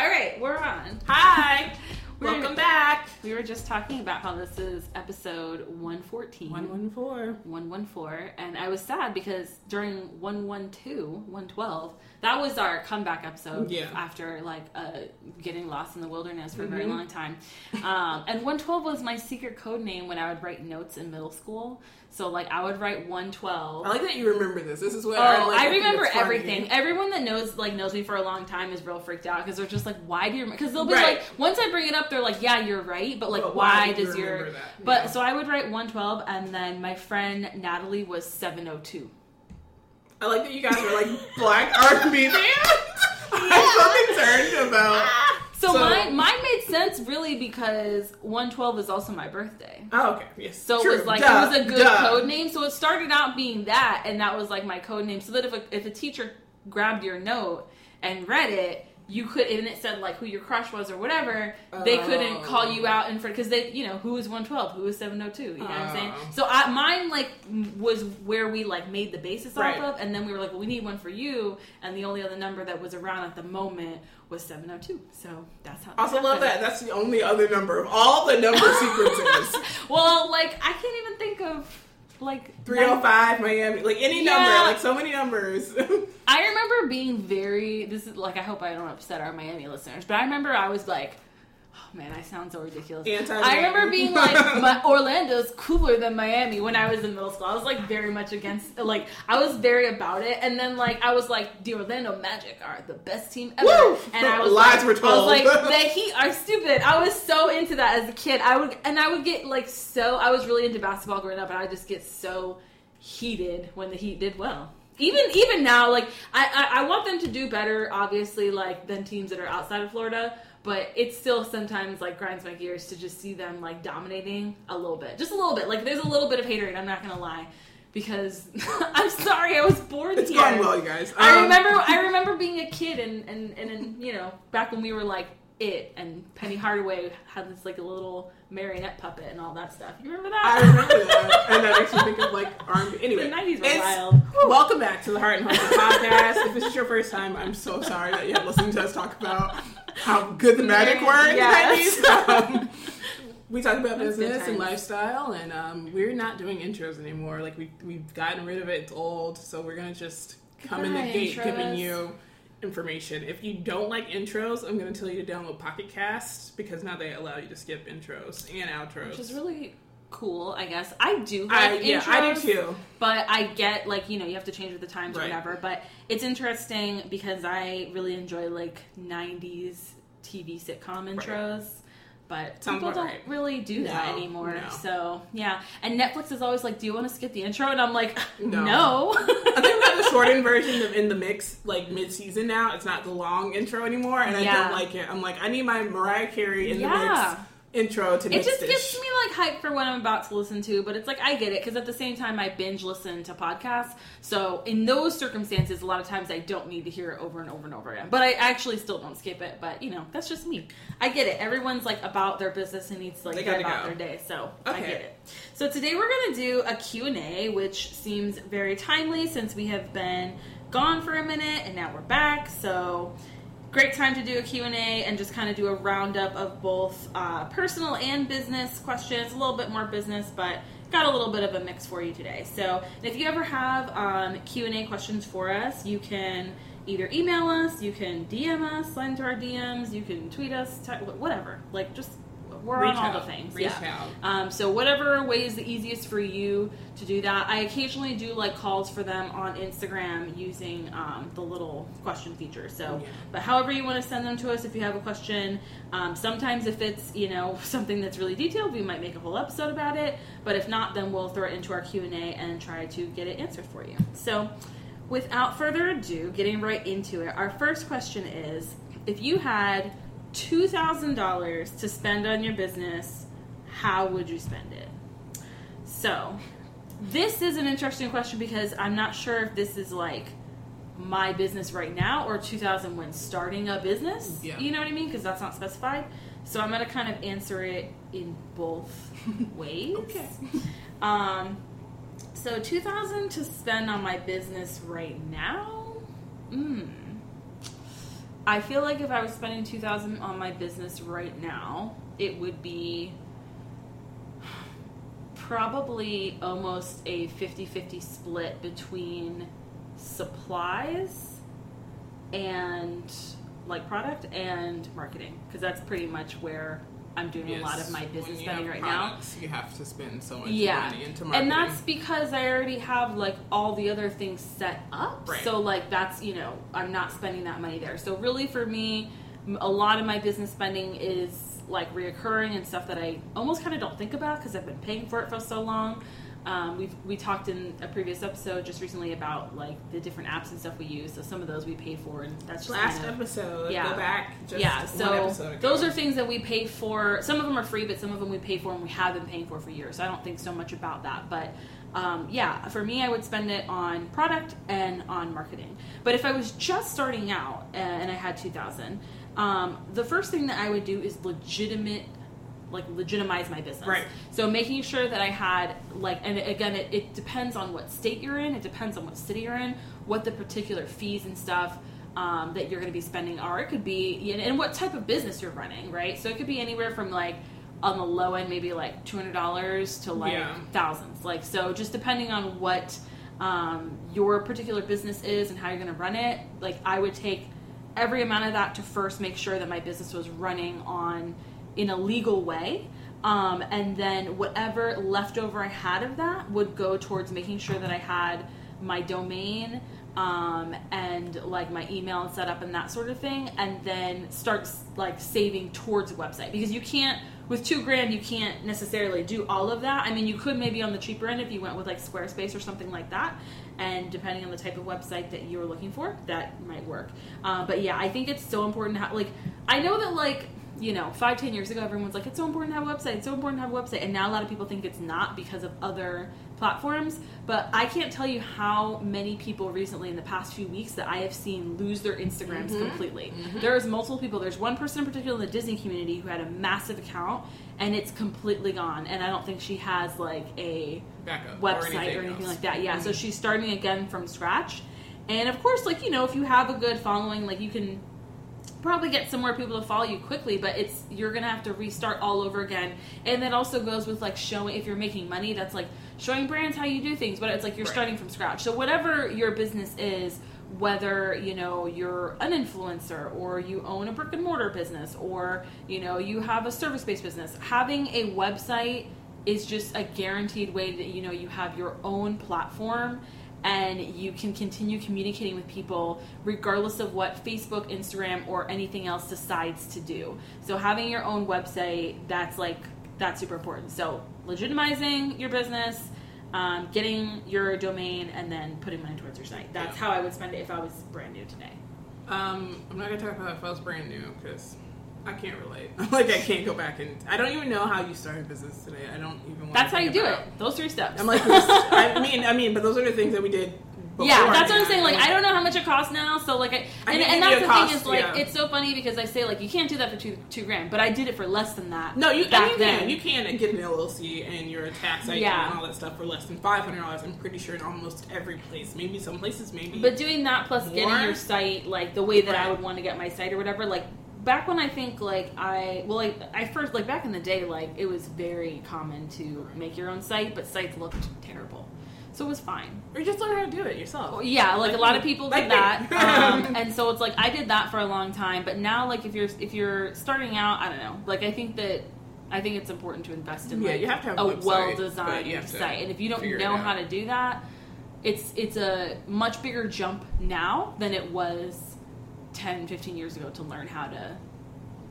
All right, we're on. Hi. Welcome back. We were just talking about how this is episode 114. 114. 114 and I was sad because during 112, 112, that was our comeback episode Yeah. after like uh, getting lost in the wilderness for a very Mhm. long time. Um, and 112 was my secret code name when I would write notes in middle school. So like I would write 112. I like that you remember this. This is what Oh, I like. I remember funny. everything. Everyone that knows like knows me for a long time is real freaked out because they're just like, "Why do you?" Because they'll be Right. like, once I bring it up, they're like, "Yeah, you're right," but like, But why, you does your? that? But Yeah. so I would write 112, and then my friend Natalie was 702. I like that you guys were like black R&B. I'm so concerned about. So, So- mine mine made sense really because 112 is also my birthday. Oh, okay. Yes. So True. it was like Duh. it was a good Duh. code name. So it started out being that, and that was like my code name. So that if a, if a teacher grabbed your note and read it, you could and it said like who your crush was or whatever, they oh. couldn't Oh. call you out in front because they you know who is 112, who is 702. You know what I'm oh. saying? Oh. So I, mine like was where we like made the basis Right. off of, and then we were like, well, we need one for you, and the only other number that was around at the moment was 702. So that's how. I also love that. That's the only other number of all the number sequences. Well, like I can't even think of like 305 Miami, like any Yeah. number, like so many numbers. I remember being very. This is like I hope I don't upset our Miami listeners, but I remember I was like, oh man, I sound so ridiculous. Anti-Miami. I remember being like, my, Orlando's cooler than Miami when I was in middle school. I was like very much against, like I was very about it, and then like I was like, the Orlando Magic are the best team ever, Woo! and I was Lies like, were I was like, the Heat are stupid. I was so into that as a kid. I would, and I would get like so. I was really into basketball growing up, and I just get so heated when the Heat did well. Even even now, like I, I I want them to do better, obviously, like than teams that are outside of Florida. But it still sometimes like grinds my gears to just see them like dominating a little bit, just a little bit. Like there's a little bit of haterade. I'm not gonna lie, because I'm sorry I was born it's here. going well, you guys. I Um, remember I remember being a kid and, and, and, and you know, back when we were like it and Penny Hardaway had this like a little marionette puppet and all that stuff. You remember that? I remember that, and that makes me think of like R&B. Anyway, The 90s were it's- wild. Welcome back to the Heart and Hustle podcast. If this is your first time, I'm so sorry that you have listened to us talk about how good the magic in Yes. the 90s. Um, we talk about That's business and lifestyle, and um, we're not doing intros anymore. Like we we've gotten rid of it. It's old, so we're gonna just come in the gate giving you information. If you don't like intros, I'm gonna tell you to download Pocket Cast because now they allow you to skip intros and outros. Which is really cool, I guess. I do like I, yeah, I do too. But I get like, you know, you have to change with the times or whatever. But it's interesting because I really enjoy like nineties TV sitcom intros. But Sounds people don't right. really do that No, anymore. no. So yeah. And Netflix is always like, Do you want to skip the intro? And I'm like, No. No. I think we got the shortened version of in the mix like mid season now. It's not the long intro anymore, and I Yeah. don't like it. I'm like, I need my Mariah Carey in Yeah. the mix intro to It just this. gets me like hyped for what I'm about to listen to, but it's like I get it because at the same time I binge listen to podcasts. So in those circumstances, a lot of times I don't need to hear it over and over and over again. But I actually still don't skip it. But you know, that's just me. I get it. Everyone's like about their business and needs to like get about go. their day. So I get it. So today we're gonna do a Q and A, which seems very timely since we have been gone for a minute and now we're back. So great time to do a q&a and just kind of do a roundup of both uh, personal and business questions a little bit more business but got a little bit of a mix for you today. So if you ever have um, q&a questions for us you can either email us you can dm us slide into our dms you can tweet us t- whatever like just we're Reach on all out. the things Reach yeah um, so whatever way is the easiest for you to do that. I occasionally do like calls for them on Instagram using um, the little question feature. So, Yeah. but however you want to send them to us, if you have a question, um, sometimes if it's you know something that's really detailed, we might make a whole episode about it. But if not, then we'll throw it into our Q and A and try to get it answered for you. So, without further ado, getting right into it, our first question is: If you had two thousand dollars to spend on your business, how would you spend it? So, this is an interesting question because I'm not sure if this is like my business right now or 2000 when starting a business. Yeah. You know what I mean? Because that's not specified. So I'm going to kind of answer it in both ways. Okay. Um, so 2000 to spend on my business right now. Mm. I feel like if I was spending two thousand on my business right now, it would be probably almost a 50-50 split between supplies and like product and marketing because that's pretty much where I'm doing a lot of my business spending right now. products, You have to spend so much Yeah, money into marketing. and that's because I already have like all the other things set up. Right. So like that's you know I'm not spending that money there. So really for me, a lot of my business spending is like reoccurring and stuff that I almost kind of don't think about because I've been paying for it for so long. Um, we've we talked in a previous episode just recently about like the different apps and stuff we use. So some of those we pay for, and that's just last kind of, episode. Yeah. Go back. Just yeah, so those are things that we pay for. Some of them are free, but some of them we pay for and we have been paying for for years. So I don't think so much about that. But um, yeah, for me, I would spend it on product and on marketing. But if I was just starting out uh, and I had 2000, um, the first thing that I would do is legitimate like legitimize my business. Right. So making sure that I had like, and again, it, it depends on what state you're in. It depends on what city you're in, what the particular fees and stuff um, that you're going to be spending are. It could be, and what type of business you're running, right? So it could be anywhere from like on the low end, maybe like two hundred dollars to like Yeah. thousands. Like so, just depending on what um, your particular business is and how you're going to run it. Like I would take every amount of that to first make sure that my business was running on in a legal way. Um, and then whatever leftover I had of that would go towards making sure that I had my domain um, and like my email set up and that sort of thing, and then start like saving towards a website because you can't with two grand you can't necessarily do all of that. I mean, you could maybe on the cheaper end if you went with like Squarespace or something like that, and depending on the type of website that you're looking for, that might work. Uh, but yeah, I think it's so important to have like I know that like you know, five, ten years ago, everyone's like, it's so important to have a website, it's so important to have a website. And now a lot of people think it's not because of other platforms. But I can't tell you how many people recently in the past few weeks that I have seen lose their Instagrams completely. There's multiple people. There's one person in particular in the Disney community who had a massive account and it's completely gone. And I don't think she has like a backup website or anything, else. like that. Yeah, so Mhm. she's starting again from scratch. And of course, like, you know, if you have a good following, like you can probably get some more people to follow you quickly, but it's you're gonna have to restart all over again. And that also goes with like showing if you're making money, that's like showing brands how you do things, but it's like you're Right. starting from scratch. So whatever your business is, whether you know you're an influencer or you own a brick and mortar business or you know you have a service based business, having a website is just a guaranteed way that you know you have your own platform and you can continue communicating with people regardless of what Facebook, Instagram, or anything else decides to do. So having your own website, that's like that's super important. So legitimizing your business, um, getting your domain, and then putting money towards your site. That's how I would spend it if I was brand new today. Um, I'm not gonna talk about if I was brand new because I can't relate. like I can't go back and I don't even know how you started business today. I don't even. Want That's how you do about. it. Those three steps. I'm like, I mean, I mean, but those are the things that we did. yeah, that's what I'm saying. Like, I don't know how much it costs now, so like, I, I and, and that's the cost, thing is like, yeah. it's so funny because I say like, you can't do that for two two grand, but I did it for less than that. No, you, back and you then. can. You can get an LLC and your tax ID Yeah. and all that stuff for less than five hundred dollars. I'm pretty sure in almost every place. Maybe some places, maybe. But doing that plus getting your site like the way that I would want to get my site or whatever, like back when I think like I well like I first like back in the day like it was very common to make your own site, but sites looked terrible, so it was fine. or just learn how to do it yourself. Well, Yeah, like, Like a lot of people did that, um, and so it's like I did that for a long time. But now, like if you're if you're starting out, I don't know. Like I think that I think it's important to invest in Yeah, like you have to have a website, well designed you have to site, and if you don't know how to do that, it's it's a much bigger jump now than it was 10, 15 years ago to learn how to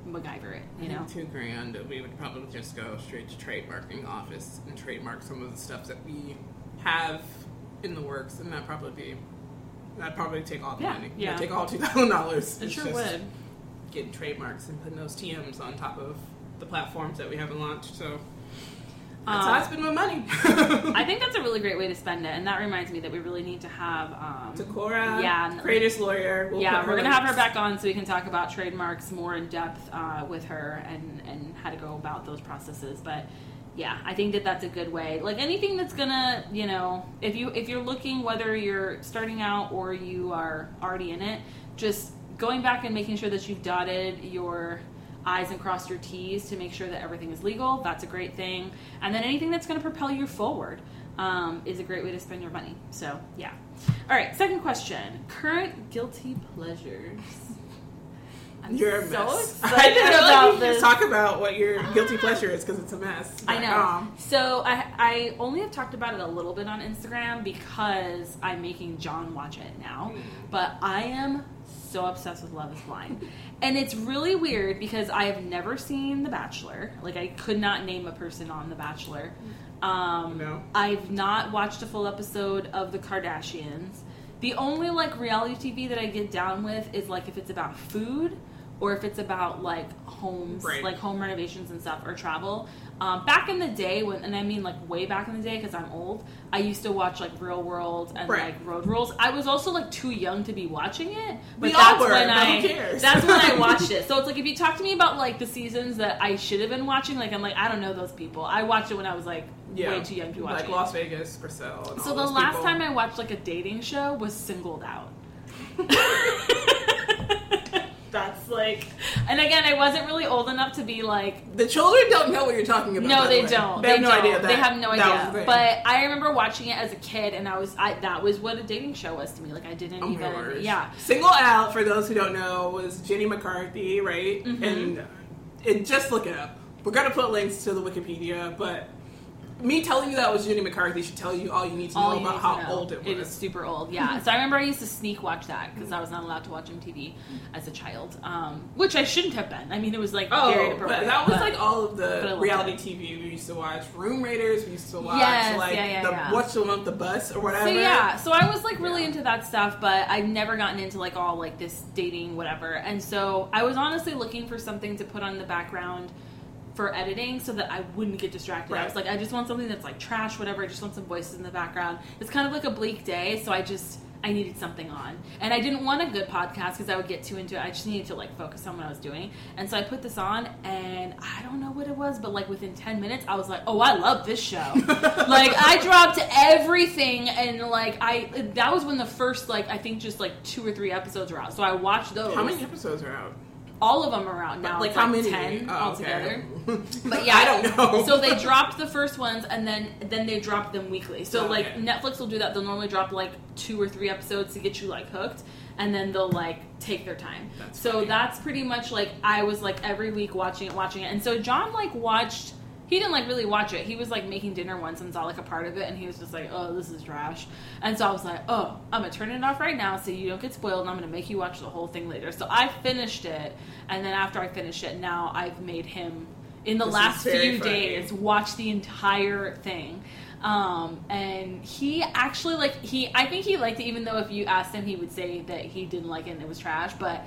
MacGyver it. You know. two grand, we would probably just go straight to trademarking office and trademark some of the stuff that we have in the works, and that probably be that'd probably take all the Yeah, money. yeah. That'd take all two thousand dollars. It sure would. Getting trademarks and putting those TMs on top of the platforms that we haven't launched. So that's how I Um, spend my money. I think that's a really great way to spend it, and that reminds me that we really need to have. Um, Takora, Yeah, creators lawyer. We'll yeah, we're gonna have her back on so we can talk about trademarks more in depth uh, with her and and how to go about those processes. But yeah, I think that that's a good way. Like anything that's gonna, you know, if you if you're looking whether you're starting out or you are already in it, just going back and making sure that you've dotted your I's and cross your T's to make sure that everything is legal. That's a great thing. And then anything that's going to propel you forward um, is a great way to spend your money. So, yeah. All right, second question Current guilty pleasures. I'm You're a so mess. excited I, I about like this. talk about what your guilty pleasure is because it's a mess. I know. um, so I, I only have talked about it a little bit on Instagram because I'm making John watch it now. But I am so obsessed with Love Is Blind, and it's really weird because I have never seen The Bachelor. Like I could not name a person on The Bachelor. Um, No. I've not watched a full episode of The Kardashians. The only like reality TV that I get down with is like if it's about food or if it's about like homes, Right. like home renovations and stuff or travel. Um, back in the day, when and I mean like way back in the day because I'm old, I used to watch like Real World and Right. like Road Rules. I was also like too young to be watching it, but We that's were, when but I that's when I watched it. So it's like if you talk to me about like the seasons that I should have been watching, like I'm like I don't know those people. I watched it when I was like yeah. way too young to watch like it. Like Las Vegas. And So the last people. time I watched like a dating show was Singled Out. That's like, and again, I wasn't really old enough to be like. the children don't know what you're talking about. No, by the they way. don't. They have no don't. idea. That they have no that idea. thing. But I remember watching it as a kid, and I was, I that was what a dating show was to me. Like I didn't Oh my even, word. yeah. Single Out, for those who don't know, was Jenny McCarthy, right? Mhm. And it, just look it up. We're going to put links to the Wikipedia, but me telling you that was Jenny McCarthy should tell you all you need to All know about how know. old it was. It is super old, yeah. so I remember I used to sneak watch that because I was not allowed to watch MTV as a child, um, which I shouldn't have been. I mean, it was like Oh, but that was but- like all of the reality it. TV we used to watch. Room Raiders, we used to watch. Yes, like yeah, yeah, the yeah. what's the with the bus or whatever. So yeah, so I was like really Yeah. into that stuff, but I've never gotten into like all like this dating whatever. And so I was honestly looking for something to put on the background for editing so that I wouldn't get distracted. I was like, I just want something that's like trash, whatever. I just want some voices in the background. It's kind of like a bleak day, so I just I needed something on, and I didn't want a good podcast because I would get too into it. I just needed to like focus on what I was doing, and so I put this on, and I don't know what it was, but like within ten minutes, I was like, oh, I love this show. like I dropped everything, and like I that was when the first like I think just like two or three episodes were out, so I watched those. How many episodes are out? All of them are out now. like It's how many? Ten Oh, altogether. okay. But yeah, I don't know. So they dropped the first ones, and then then they drop them weekly. So like Netflix will do that. They'll normally drop like two or three episodes to get you like hooked, and then they'll like take their time. That's so funny. that's pretty much like I was like every week watching it, watching it, and so John like watched. He didn't like really watch it. He was like making dinner once and saw like a part of it, and he was just like, "Oh, this is trash." And so I was like, "Oh, I'm gonna turn it off right now so you don't get spoiled, and I'm gonna make you watch the whole thing later." So I finished it, and then after I finished it, now I've made him in the This last few funny. days watch the entire thing. Um, and he actually like he I think he liked it even though if you asked him he would say that he didn't like it and it was trash, but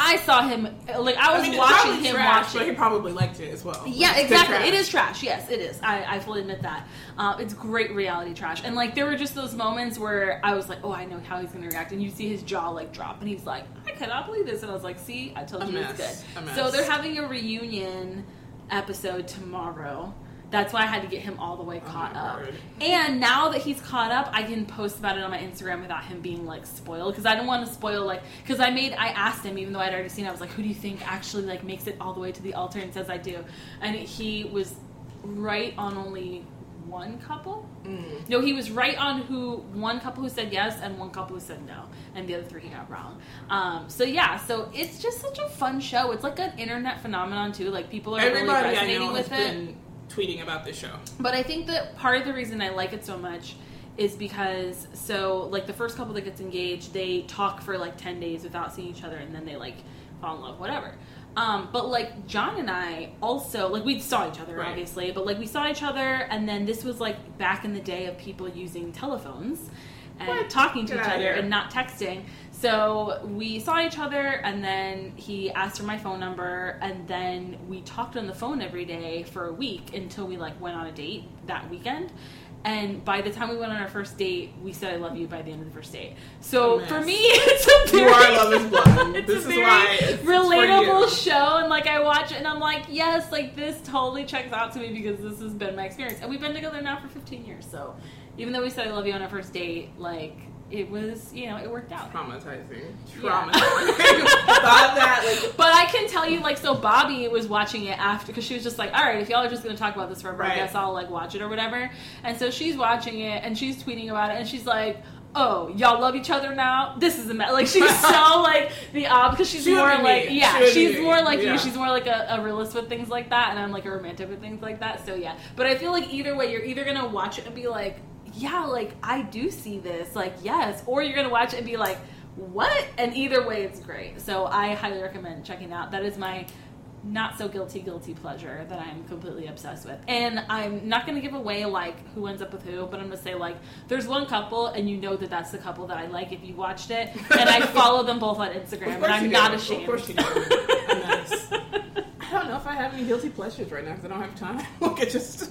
I saw him like I was I mean, watching him trash, watch but he probably liked it as well. Yeah, good exactly. It is trash. Yes, it is. I, I fully admit that. Uh, it's great reality trash. And like there were just those moments where I was like, oh, I know how he's going to react, and you see his jaw like drop, and he's like, I cannot believe this, and I was like, see, I told A you mess. it's good. So they're having a reunion episode tomorrow. That's why I had to get him all the way Oh caught my up. word. And now that he's caught up, I can post about it on my Instagram without him being like spoiled because I don't want to spoil like because I made I asked him even though I'd already seen it, I was like, who do you think actually like makes it all the way to the altar and says I do, and he was right on only one couple. Mm. No, he was right on who one couple who said yes and one couple who said no, and the other three he got wrong. Um, so yeah, so it's just such a fun show. It's like an internet phenomenon too. Like people are really Everybody I resonating with it. been tweeting about this show. But I think that part of the reason I like it so much is because so like the first couple that gets engaged, they talk for like ten days without seeing each other, and then they like fall in love, whatever. Um, but like John and I also like we saw each other Right. obviously, but like we saw each other, and then this was like back in the day of people using telephones and What? talking to Get each other and not texting. So we saw each other, and then he asked for my phone number, and then we talked on the phone every day for a week until we like went on a date that weekend. And by the time we went on our first date, we said "I love you" by the end of the first date. So A for me, it's a You very, are Love is Blind. it's This a is very why it's- it's for relatable show, and like I watch it, and I'm like, yes, like this totally checks out to me because this has been my experience, and we've been together now for 15 years. So even though we said "I love you" on our first date, like it was you know it worked out. Traumatizing. Yeah. Traumatizing. Thought that like But I can tell you, like, so Bobby was watching it after because she was just like, "All right, if y'all are just going to talk about this forever, I guess I'll like watch it or whatever." And so she's watching it and she's tweeting about it, and she's like, "Oh, y'all love each other now? This is a mess." Like she's so like the op because she's She more like me. yeah, She would be she's more like Yeah. you. She's more like a, a realist with things like that, and I'm like a romantic with things like that. So yeah, but I feel like either way, you're either gonna watch it and be like, "Yeah, like I do see this," like yes, or you're gonna watch it and be like what? And either way, it's great. So I highly recommend checking out. That is my not so guilty guilty pleasure that I'm completely obsessed with. And I'm not going to give away like who ends up with who, but I'm going to say like there's one couple and you know that that's the couple that I like if you watched it. And I follow them both on Instagram, and I'm not do. ashamed. Of course you do. Nice. I don't know if I have any guilty pleasures right now because I don't have time. Like it just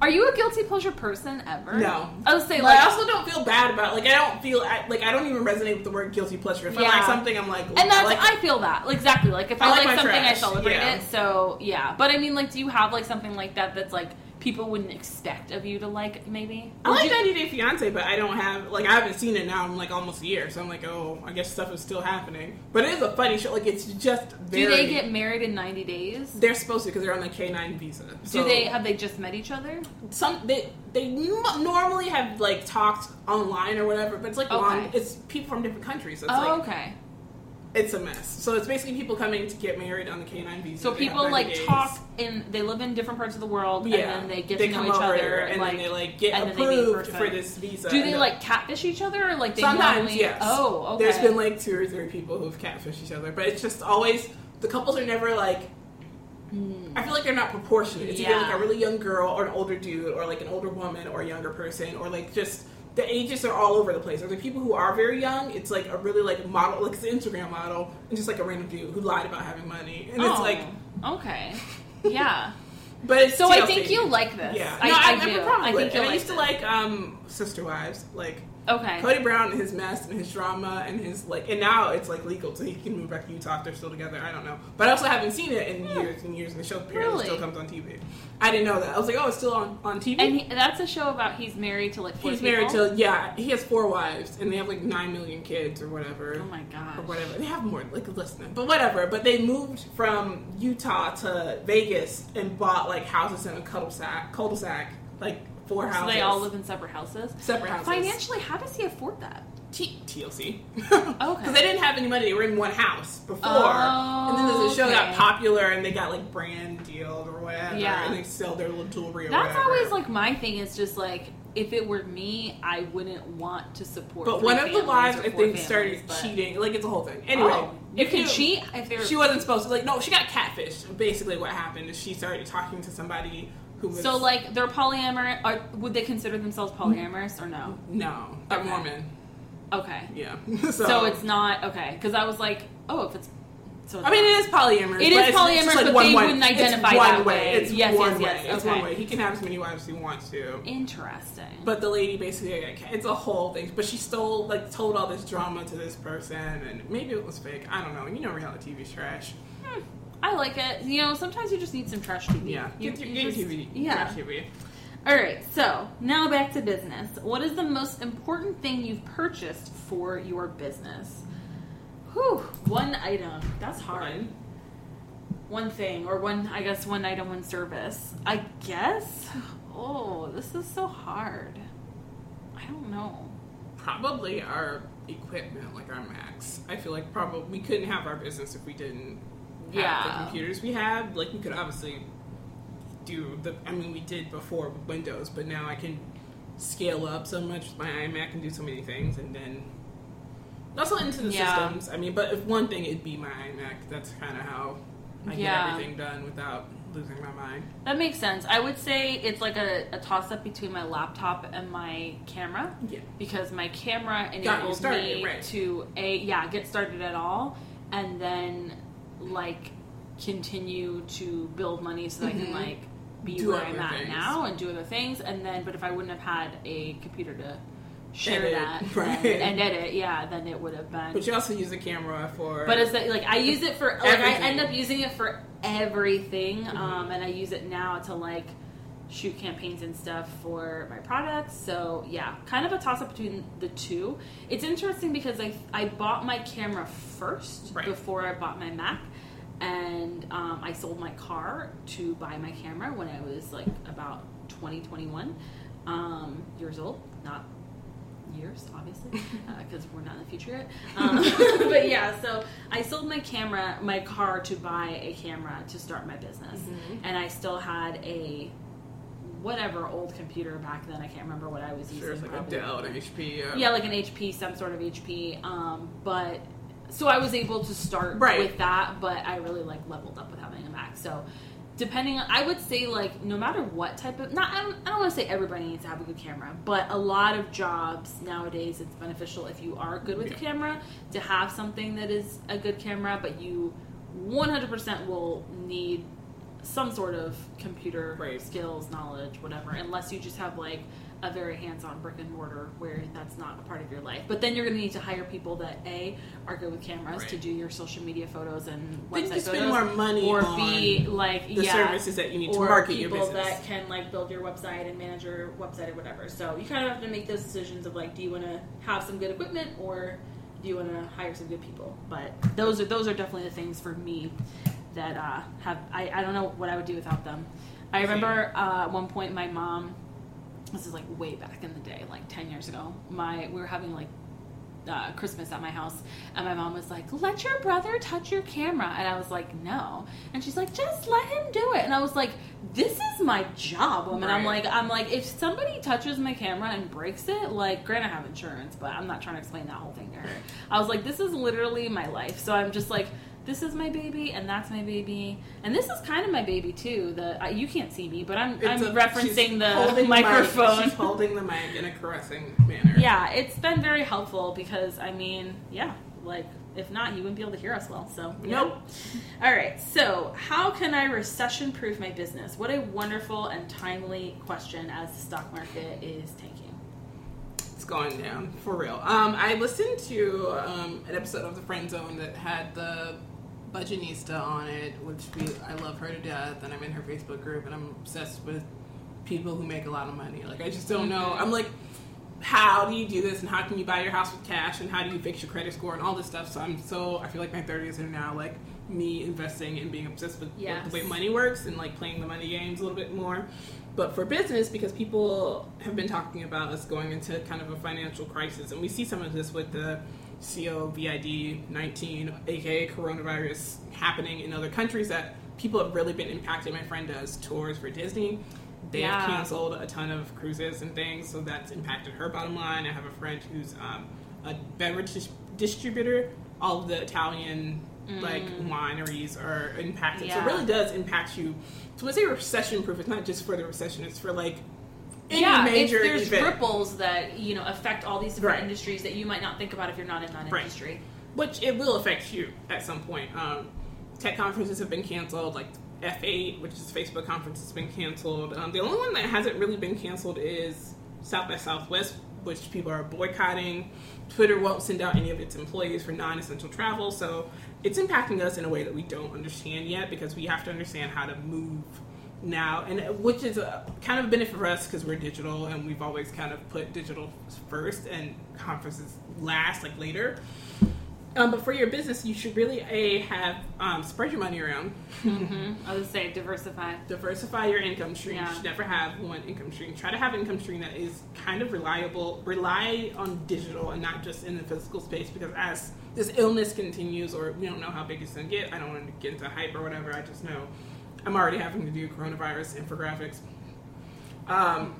Are you a guilty pleasure person ever? No. I would say like I also don't feel bad about like I don't feel I, like I don't even resonate with the word guilty pleasure. If I Yeah. like something, I'm like, And that's I like I feel that exactly. Like if I, I like like, something, I celebrate yeah. it. So yeah, but I mean, like, do you have like something like that that's like people wouldn't expect of you to like? Maybe I like Would you- 90 Day Fiance, but I don't have like I haven't seen it now in like almost a year, so I'm like, oh, I guess stuff is still happening. But it is a funny show. Like it's just very. Do they get married in ninety days? They're supposed to because they're on the K9 visa. Do they have they just met each other? some they they m- normally have like talked online or whatever, but it's like long. It's people from different countries. So it's Oh, like okay. It's a mess. So it's basically people coming to get married on the K9 visa. So people like days. talk and they live in different parts of the world, Yeah, and then they get they to know each other, and like, then they like get and then they approved for this visa. Do they like catfish each other, or like they Sometimes, normally? yes. Oh, okay. There's been like two or three people who've catfished each other, but it's just always the couples are never like. I feel like they're not proportionate. It's either Hmm. Like a really young girl or an older dude or like an older woman or a younger person or like just the ages are all over the place. Or the people who are very young, it's like a really like model, like it's an Instagram model, and just like a random dude who lied about having money, and it's Oh, like, okay, yeah. but it's So I think you like this. Yeah, I, no, I, I, do. I think it. you And I used to like um Sister Wives, like Okay. Kody Brown and his mess and his drama and his like, and now it's like legal, so he can move back to Utah if they're still together. I don't know, but I also haven't seen it in years and years, and the show apparently Really? still comes on TV. I didn't know that. I was like, oh, it's still on on TV. And he, that's a show about he's married to like four He's people? married to yeah, he has four wives and they have like nine million kids or whatever. Oh my god, Or whatever. They have more, like, listen. But whatever. But they moved from Utah to Vegas and bought, like, houses in a cul-de-sac, cul-de-sac like, four So houses. they all live in separate houses. separate houses. Financially, how does he afford that? T- TLC. Okay. Because they didn't have any money. They were in one house before. Oh, and then the show got oh, popular and they got like brand deals or whatever. Yeah. And they sell their little jewelry or That's whatever. always like my thing. Is just like if it were me, I wouldn't want to support. But one of the wives, I think, families, started but- cheating. Like, it's a whole thing. Anyway. Oh, you if can cheat if they're. She wasn't supposed to. Like, no, she got catfished. Basically, what happened is she started talking to somebody who was. so like they're polyamorous. Or would they consider themselves polyamorous or no? No. They're Okay. Mormon. Okay. Yeah. So, it's not okay because I was like, oh, if it's. So it's I mean, it is polyamorous. It is it's- it's polyamorous, like, but one they wouldn't It's identify one that way. way. It's Yes, one yes, yes, way. It's okay. one way. He can have as many wives as he wants to. interesting. But the lady basically, got ca- it's a whole thing. But she stole, like, told all this drama to this person, and maybe it was fake. I don't know. You know, reality TV's trash. Hmm, I like it. You know, sometimes you just need some trash TV. Yeah, You, get, your- you get just- TV. Yeah. Trash TV. All right. So now back to business. What is the most important thing you've purchased for your business? Whew. One item. That's hard. Fine. One thing, or one. I guess one item, one service. I guess. Oh, this is so hard. I don't know. Probably our equipment, like our Macs. I feel like probably we couldn't have our business if we didn't Yeah. the computers we have. Like we could obviously do the. I mean, we did before with Windows, but now I can scale up so much with my iMac and do so many things, and then also into the Yeah. systems. I mean, but if one thing, it'd be my iMac. That's kind of how I Yeah. get everything done without losing my mind. That makes sense. I would say it's like a, a toss up between my laptop and my camera. Yeah. because my camera enables started, me right. to a yeah get started at all and then like continue to build money so that I can Mhm. like be Do where I'm at things. now and do other things and then but if I wouldn't have had a computer to share Edit, that right. then- and edit yeah then it would have been But you also use a camera for. but it's that, like I use it for like I end up using it for everything, Mhm. um, and I use it now to like shoot campaigns and stuff for my products. So yeah, kind of a toss up between the two. It's interesting because I I bought my camera first Right. before I bought my Mac, and um, I sold my car to buy my camera when I was like about 20, 21 um, years old. Not years, obviously, because we're not in the future yet. Um, but yeah, so I sold my camera, my car, to buy a camera to start my business, Mhm. and I still had a whatever old computer back then. I can't remember what I was using. Sure, like a Dell or HP. Or, yeah, like an HP, some sort of HP. Um, but so I was able to start Right. with that, but I really like leveled up with having a Mac. So depending on, I would say like no matter what type of not I don't, I don't want to say everybody needs to have a good camera, but a lot of jobs nowadays it's beneficial if you are good with Yeah. camera to have something that is a good camera, but you 100% will need some sort of computer Right. skills, knowledge, whatever, unless you just have like a very hands-on brick and mortar where that's not a part of your life. But then you're going to need to hire people that a are good with cameras to do your social media photos and Then website you spend photos, more money or on be like the yeah, services that you need to market your business. people that can like build your website and manage your website or whatever. So you kind of have to make those decisions of like, do you want to have some good equipment or do you want to hire some good people? But those are those are definitely the things for me that uh, have I, I don't know what I would do without them. I remember uh, at one point my mom. This is like way back in the day, like ten years ago. My we were having like uh, Christmas at my house, and my mom was like, "Let your brother touch your camera," and I was like, "No," and she's like, "Just let him do it," and I was like, "This is my job, woman." I'm like, I'm like, if somebody touches my camera and breaks it, like, granted, I have insurance, but I'm not trying to explain that whole thing to her. I was like, this is literally my life, so I'm just like. This is my baby, and that's my baby, and this is kind of my baby too. The uh, you can't see me, but I'm It's I'm a- referencing the microphone. She's holding the mic in a caressing manner. Yeah, it's been very helpful because I mean, yeah, like if not, you wouldn't be able to hear us well. So know. Nope. All right. So how can I recession-proof my business? What a wonderful and timely question as the stock market is tanking. It's going down for real. Um, I listened to um, an episode of The Friend Zone that had the Budgetnista on it, which we, I love her to death, and I'm in her Facebook group, and I'm obsessed with people who make a lot of money. Like I just don't know. Mm-hmm. I'm like, how do you do this, and how can you buy your house with cash, and how do you fix your credit score, and all this stuff. So I'm so I feel like my 30s are now like me investing and being obsessed with, with Yes. the way money works and like playing the money games a little bit more. But for business, because people have been talking about us going into kind of a financial crisis, and we see some of this with the COVID 19, aka coronavirus, happening in other countries that people have really been impacted. My friend does tours for Disney. They have canceled a ton of cruises and things, so that's impacted her bottom line. I have a friend who's um, a beverage dis- distributor. All of the Italian like wineries are impacted, so it Mm. Really does impact you. So when I say recession proof, it's not just for the recession; it's for like any yeah, major there's event. ripples that you know affect all these different Right. industries that you might not think about if you're not in that Right. industry. which it will affect you at some point. Um, tech conferences have been canceled, like F8, which is Facebook conference, has been canceled. Um, the only one that hasn't really been canceled is South by Southwest, which people are boycotting. Twitter won't send out any of its employees for non-essential travel, so it's impacting us in a way that we don't understand yet because we have to understand how to move now, and uh, which is a kind of a benefit for us because we're digital and we've always kind of put digital first and conferences last, like later. Um, but for your business, you should really a have um, spread your money around, hmm I would say diversify. diversify your income stream. Yeah. You should never have one income stream. Try to have an income stream that is kind of reliable. Rely on digital and not just in the physical space because as this illness continues, or we don't know how big it's going to get. I don't want to get into hype or whatever. I just know I'm already having to do coronavirus infographics. Um,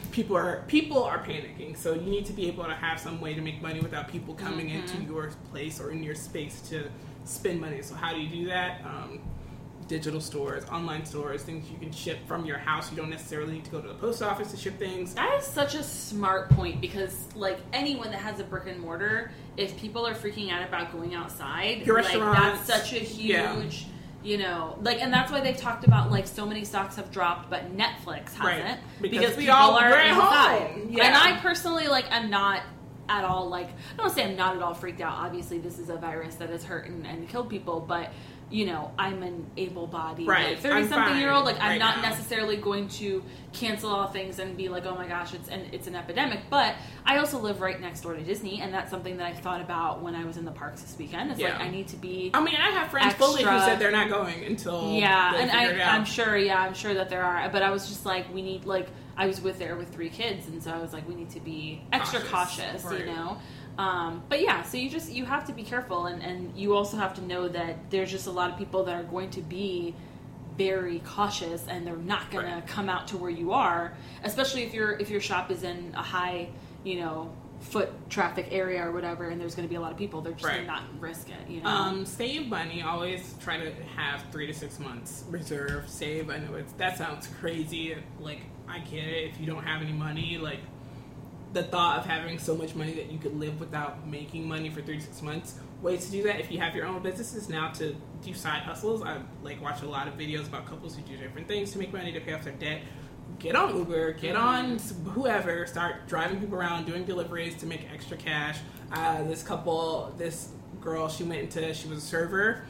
people are people are panicking, so you need to be able to have some way to make money without people coming into your place or in your space to spend money. So how do you do that? Um, digital stores, online stores, things you can ship from your house. You don't necessarily need to go to the post office to ship things. That is such a smart point because, like, anyone that has a brick and mortar, if people are freaking out about going outside, Your like, restaurants, that's such a huge, yeah. You know, like, and that's why they've talked about like so many stocks have dropped, but Netflix hasn't Right. Because because we people all are at inside. home. Yeah. And I personally, like, I'm not at all like I don't say I'm not at all freaked out. Obviously, this is a virus that has hurt and, and killed people, but you know, I'm an able-bodied, Right. like thirty-something I'm year old. fine Like, I'm not now. necessarily going to cancel all things and be like, oh my gosh, it's an it's an epidemic. But I also live right next door to Disney, and that's something that I thought about when I was in the parks this weekend. It's like I need to be. I mean, I have friends fully who said they're not going until yeah, and I. I'm sure. Yeah, I'm sure that there are. But I was just like, we need like I was with there with three kids, and so I was like, we need to be extra Cautious, cautious, right. you know. Um, but yeah, so you just you have to be careful, and and you also have to know that there's just a lot of people that are going to be very cautious, and they're not going Right. to come out to where you are, especially if your if your shop is in a high, you know. Foot traffic area or whatever, and there's going to be a lot of people. They're just Right. not risk it, you know. Um, save money. Always try to have three to six months reserve. Save. I know it's that sounds crazy. Like I get it. If you don't have any money, like the thought of having so much money that you could live without making money for three to six months. Ways to do that. If you have your own businesses now to do side hustles. I like watch a lot of videos about couples who do different things to make money to pay off their debt. Get on Uber, get on whoever, start driving people around, doing deliveries to make extra cash. Uh, this couple, this girl, she went into, she was a server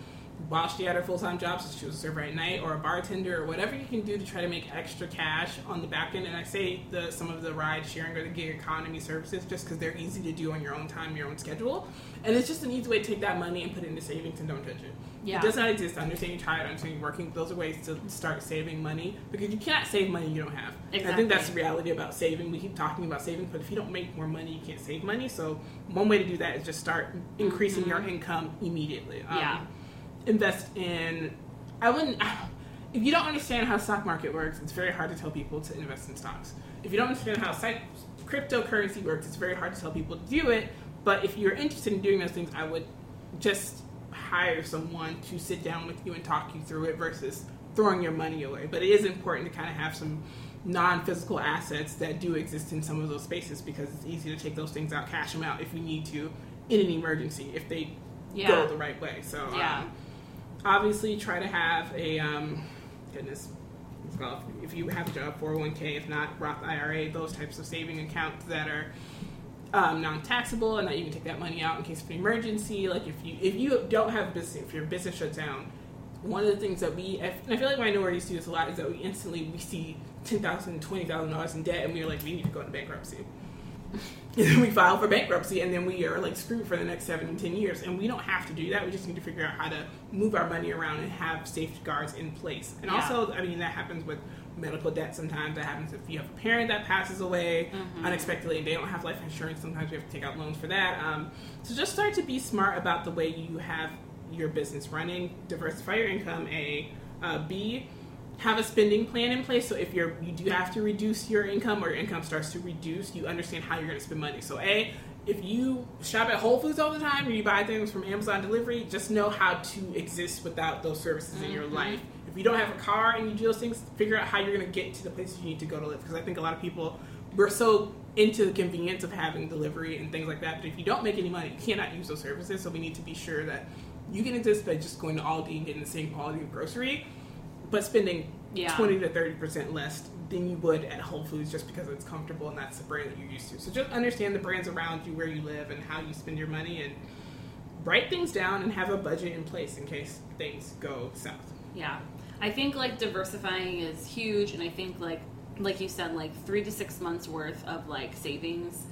while she had her full time job, so she was a server at night or a bartender or whatever you can do to try to make extra cash on the back end. And I say the some of the ride sharing or the gig economy services just because they're easy to do on your own time, your own schedule, and it's just an easy way to take that money and put it into savings and don't touch it. Yeah. It does not exist. I understand you're tired. I understand you're working. Those are ways to start saving money because you cannot save money you don't have. And I think that's the reality about saving. We keep talking about saving, but if you don't make more money, you can't save money. So one way to do that is just start increasing your income immediately. Um, Yeah. Invest in. I wouldn't. If you don't understand how stock market works, it's very hard to tell people to invest in stocks. If you don't understand how psych- cryptocurrency works, it's very hard to tell people to do it. But if you're interested in doing those things, I would just hire someone to sit down with you and talk you through it versus throwing your money away. But it is important to kind of have some non-physical assets that do exist in some of those spaces because it's easy to take those things out, cash them out if you need to in an emergency if they Yeah. go the right way. So Yeah. um, obviously try to have a um, goodness. Well, if you have a job, 401k, if not Roth IRA, those types of saving accounts that are um, non-taxable and that you can take that money out in case of an emergency. Like if you if you don't have business, if your business shuts down, one of the things that we and I feel like minorities do this a lot is that we instantly we see ten thousand, twenty thousand dollars in debt, and we're like, we need to go into bankruptcy. and then we file for bankruptcy, and then we are like screwed for the next seven and ten years. And we don't have to do that. We just need to figure out how to move our money around and have safeguards in place. And Yeah. also, I mean, that happens with medical debt sometimes. That happens if you have a parent that passes away Mhm. unexpectedly and they don't have life insurance. Sometimes you have to take out loans for that. Um, so just start to be smart about the way you have your business running. Diversify your income. A, uh, B, have a spending plan in place. So if you're you do have to reduce your income or your income starts to reduce, you understand how you're going to spend money. So a if you shop at Whole Foods all the time or you buy things from Amazon delivery, just know how to exist without those services in your Mhm. life. If you don't have a car and you do those things, figure out how you're going to get to the places you need to go to live. Because I think a lot of people we're so into the convenience of having delivery and things like that. But if you don't make any money, you cannot use those services. So we need to be sure that you can exist by just going to Aldi and getting the same quality of grocery, but spending Yeah. twenty to thirty percent less than you would at Whole Foods just because it's comfortable and that's the brand that you're used to. So just understand the brands around you, where you live, and how you spend your money, and write things down and have a budget in place in case things go south. Yeah. I think like diversifying is huge and I think like like you said like 3 to 6 months worth of like savings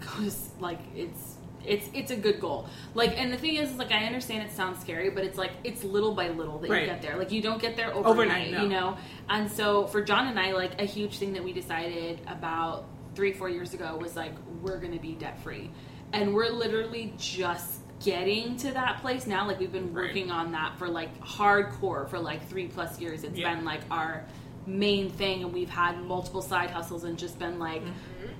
goes like it's it's it's a good goal. Like and the thing is like I understand it sounds scary but it's like it's little by little that Right. you get there. Like you don't get there overnight, Overnight, no. you know. And so for John and I like a huge thing that we decided about 3 4 years ago was like we're going to be debt free. And we're literally just getting to that place now like we've been Right. working on that for like hardcore for like three plus years. It's Yeah. been like our main thing, and we've had multiple side hustles and just been like, mm-hmm.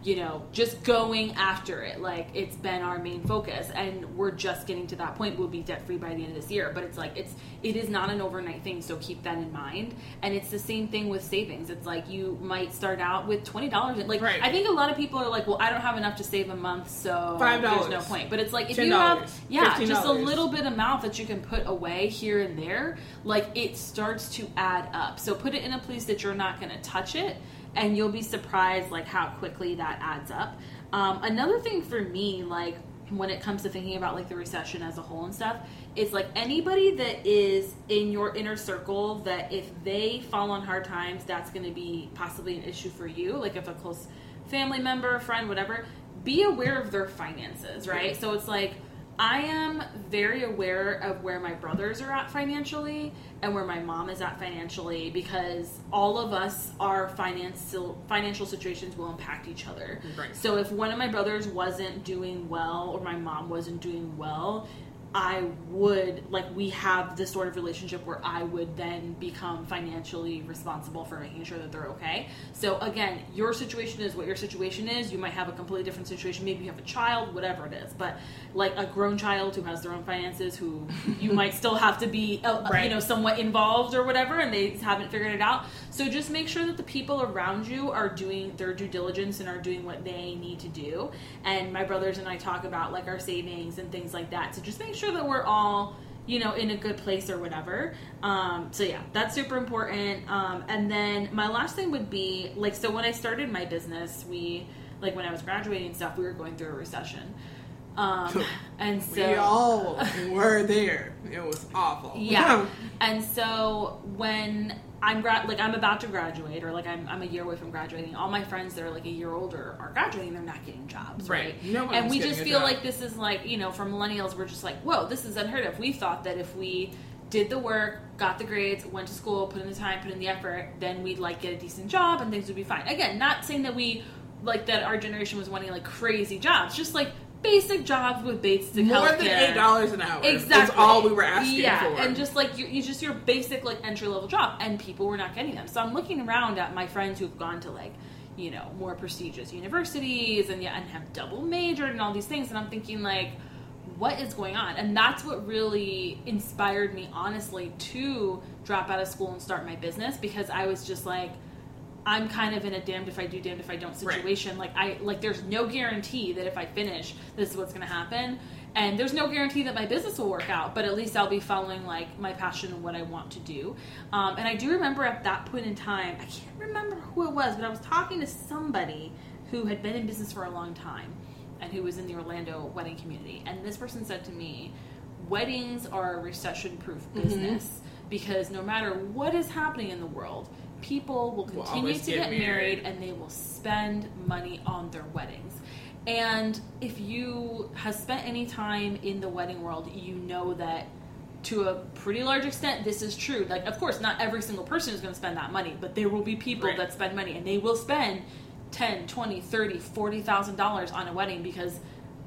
You know, just going after it. Like it's been our main focus, and we're just getting to that point. We'll be debt free by the end of this year, but it's like it's it is not an overnight thing. So keep that in mind. And it's the same thing with savings. It's like you might start out with twenty dollars. Like Right. I think a lot of people are like, well, I don't have enough to save a month, so $5. there's no point. But it's like if $10, you have yeah, just a little bit amount that you can put away here and there, like it starts to add up. So put it in a place that you're not going to touch it, and you'll be surprised like how quickly that adds up. Um, another thing for me, like when it comes to thinking about like the recession as a whole and stuff is like anybody that is in your inner circle that if they fall on hard times that's going to be possibly an issue for you like if a close family member friend whatever be aware of their finances right so it's like I am very aware of where my brothers are at financially and where my mom is at financially because all of us, our financial financial situations will impact each other. Right. So if one of my brothers wasn't doing well or my mom wasn't doing well, I would like we have this sort of relationship where I would then become financially responsible for making sure that they're okay. So again, your situation is what your situation is. You might have a completely different situation. Maybe you have a child, whatever it is. But like a grown child who has their own finances, who you might still have to be uh, Right. you know somewhat involved or whatever, and they haven't figured it out. So just make sure that the people around you are doing their due diligence and are doing what they need to do. And my brothers and I talk about like our savings and things like that. So just make sure that we're all you know in a good place or whatever um, so yeah that's super important um, and then my last thing would be like so when i started my business we like when i was graduating and stuff we were going through a recession um, and so we all were there. It was awful. yeah. And so when I'm grad, like I'm about to graduate, or like I'm, I'm a year away from graduating, all my friends that are like a year older are graduating. They're not getting jobs, right? Right. No and we just feel job. like this is like you know, for millennials, we're just like, whoa, this is unheard of. We thought that if we did the work, got the grades, went to school, put in the time, put in the effort, then we'd like get a decent job and things would be fine. Again, not saying that we like that our generation was wanting like crazy jobs, just like basic jobs with basic More healthcare. than eight dollars an hour. Exactly. That's all we were asking for. yeah, for. and just like you, you just your basic like entry level job, and people were not getting them. So I'm looking around at my friends who've gone to like you know more prestigious universities and yeah, and have double majored and all these things, and I'm thinking like. What is going on? And that's what really inspired me, honestly, to drop out of school and start my business because I was just like, I'm kind of in a damned if I do, damned if I don't Right. situation. Like I like there's no guarantee that if I finish, this is what's gonna happen. And there's no guarantee that my business will work out, but at least I'll be following like my passion and what I want to do. Um, and I do remember at that point in time, I can't remember who it was, but I was talking to somebody who had been in business for a long time and who was in the Orlando wedding community. And this person said to me, weddings are a recession proof business because no matter what is happening in the world, people will Will continue always to get get married married. and they will spend money on their weddings. And if you have spent any time in the wedding world, you know that to a pretty large extent this is true. Like of course not every single person is going to spend that money, but there will be people Right. that spend money and they will spend 10, 20, 30, 40,000 dollars on a wedding because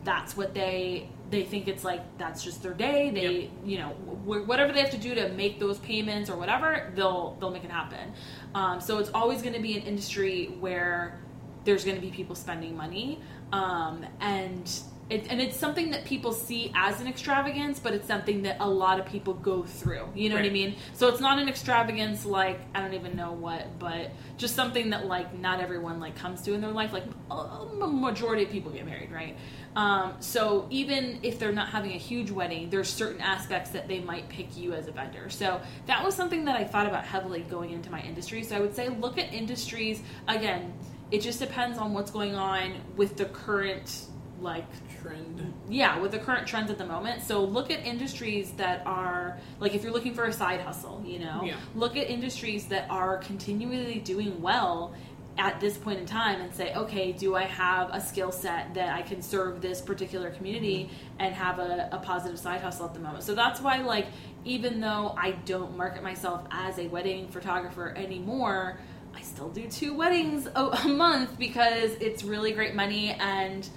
that's what they they think it's like that's just their day. They you know wh- whatever they have to do to make those payments or whatever they'll they'll make it happen. Um, so it's always going to be an industry where there's going to be people spending money. Um, and it, and it's something that people see as an extravagance but it's something that a lot of people go through. You know what i mean? So it's not an extravagance like i don't even know what but just something that like not everyone like comes to in their life. Like a a majority of people get married right? Um, so even if they're not having a huge wedding there's certain aspects that they might pick you as a vendor. So that was something that i thought about heavily going into my industry. So i would say look at industries. Again it just depends on what's going on with the current like Trend. yeah with the current trends at the moment so look at industries that are like if you're looking for a side hustle you know Yeah. look at industries that are continually doing well at this point in time and say okay do i have a skill set that i can serve this particular community mm-hmm. and have a, a positive side hustle at the moment so that's why like even though i don't market myself as a wedding photographer anymore i still do two weddings a, a month because it's really great money and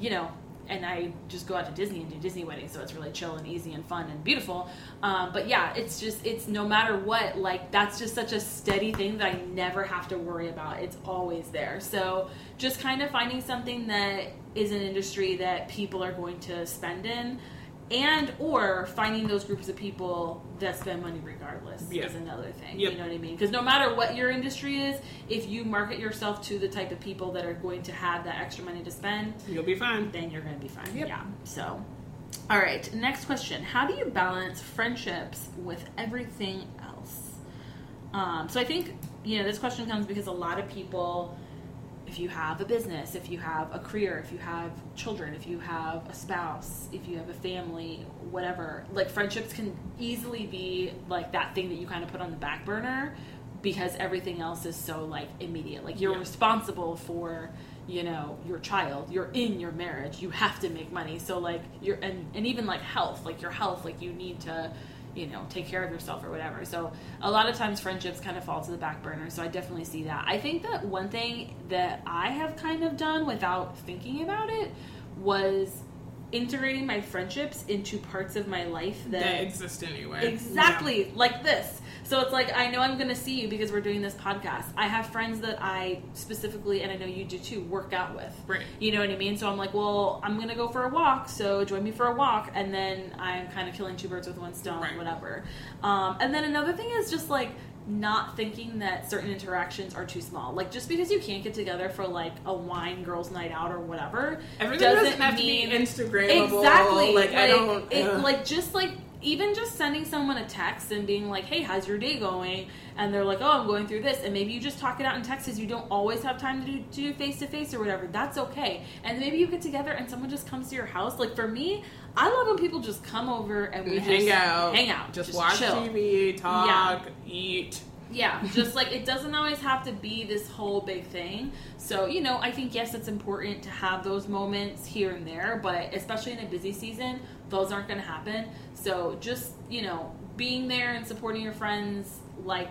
you know, and I just go out to Disney and do Disney weddings, so it's really chill and easy and fun and beautiful. Um, but yeah, it's just it's no matter what, like that's just such a steady thing that I never have to worry about. It's always there. So just kind of finding something that is an industry that people are going to spend in. And or finding those groups of people that spend money regardless Yeah. is another thing. Yep. You know what I mean? Because no matter what your industry is, if you market yourself to the type of people that are going to have that extra money to spend, You'll be fine. then you're going to be fine. Yep. Yeah. So, all right. Next question: How do you balance friendships with everything else? Um, so I think you know this question comes because a lot of people if you have a business, if you have a career, if you have children, if you have a spouse, if you have a family, whatever, like friendships can easily be like that thing that you kind of put on the back burner because everything else is so like immediate. Like you're Yeah. responsible for, you know, your child. You're in your marriage. You have to make money. So like you're and and even like health, like your health, like you need to you know take care of yourself or whatever. So a lot of times friendships kind of fall to the back burner so i definitely see that. I think that one thing that i have kind of done without thinking about it was integrating my friendships into parts of my life that, that exist anyway. Exactly, like this. So it's like I know I'm going to see you because we're doing this podcast. I have friends that I specifically, and I know you do too, work out with. Right. You know what I mean? So I'm like, well, I'm going to go for a walk, so join me for a walk, and then I'm kind of killing two birds with one stone, Right. whatever. Um, and then another thing is just like not thinking that certain interactions are too small. Like just because you can't get together for like a wine girls' night out or whatever, Everything doesn't, have to be Instagrammable. Exactly. Like, I don't. it, like just like even just sending someone a text and being like, "Hey, how's your day going?" and they're like, "Oh, I'm going through this," and maybe you just talk it out in text because you don't always have time to do to do face to face or whatever. That's okay. And maybe you get together and someone just comes to your house. Like for me, I love when people just come over and we hang just out, hang out, just, watch chill. TV, talk, eat. Yeah, just like it doesn't always have to be this whole big thing. So, you know, I think yes, it's important to have those moments here and there, but especially in a busy season, those aren't going to happen. So, just, you know, being there and supporting your friends like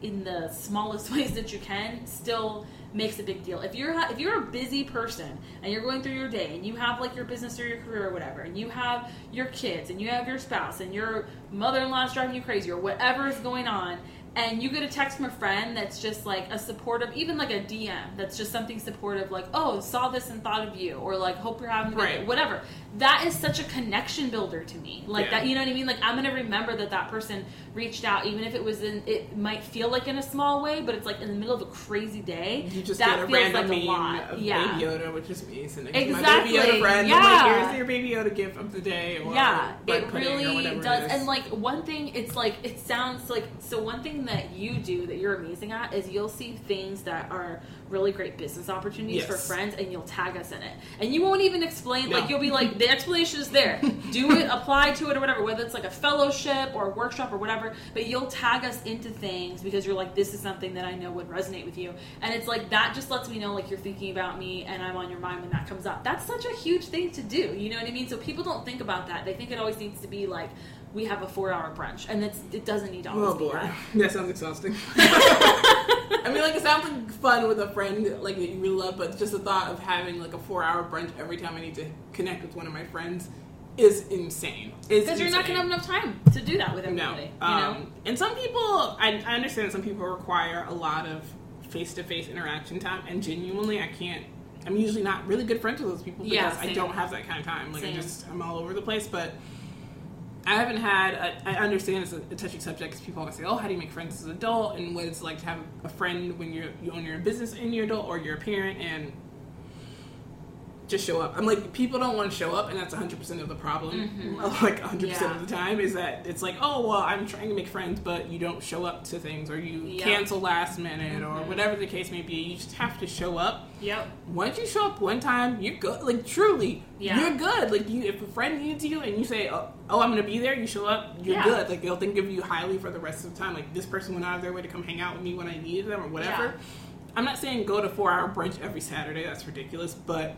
in the smallest ways that you can still makes a big deal. If you're if you're a busy person and you're going through your day and you have like your business or your career or whatever, and you have your kids and you have your spouse and your mother-in-law is driving you crazy or whatever is going on, and you get a text from a friend that's just like a supportive, even like a DM that's just something supportive, like oh saw this and thought of you, or like hope you're having a good day," Right. whatever. That is such a connection builder to me. Like Yeah. that, you know what I mean? Like I'm gonna remember that that person reached out, even if it was in. It might feel like in a small way, but it's like in the middle of a crazy day. You just that get a feels random like a lot. of yeah. Baby Yoda, which is me. So next to my Exactly, Baby Yoda friend, I'm yeah. like, here's your Baby Yoda gift of the day. Or yeah, it really it does. is. And like one thing, it's like it sounds like so. One thing that you do that you're amazing at is you'll see things that are really great business opportunities for friends, and you'll tag us in it. And you won't even explain. Like you'll be like, the explanation is there. do it, apply to it, or whatever. Whether it's like a fellowship or a workshop or whatever, but you'll tag us into things because you're like, this is something that I know would resonate with you. And it's like that just lets me know like you're thinking about me and I'm on your mind when that comes up. That's such a huge thing to do. You know what I mean? So people don't think about that. They think it always needs to be like we have a four hour brunch, and it's, it doesn't need to always Oh be boy, that. that sounds exhausting. I mean, like it sounds like fun with a friend like that you really love, but just the thought of having like a four-hour brunch every time I need to connect with one of my friends is insane. Because you're not gonna have enough time to do that with No, um, you know? and some people, I, I understand that some people require a lot of face-to-face interaction time, and genuinely, I can't. I'm usually not really good friends with those people because Yeah, I don't have that kind of time. Like I Same. just, I'm all over the place, but. I haven't had. A, I understand it's a, a touchy subject because people always say, "Oh, how do you make friends as an adult?" and what it's like to have a friend when you're you own your own business and you're adult, or you're a parent and just show up. I'm like, people don't want to show up, and that's 100 percent of the problem. Like 100 percent Mm-hmm. Yeah. of the time is that it's like, oh well, I'm trying to make friends, but you don't show up to things, or you Yeah. cancel last minute, or Mhm. whatever the case may be. You just have to show up. Yep. Once you show up one time, you're good. Like truly, Yeah. you're good. Like you, if a friend needs you and you say, "Oh, oh I'm gonna be there," you show up. You're Yeah. good. Like they'll think of you highly for the rest of the time. Like this person went out of their way to come hang out with me when I needed them or whatever. I'm not saying go to four hour brunch every Saturday. That's ridiculous. But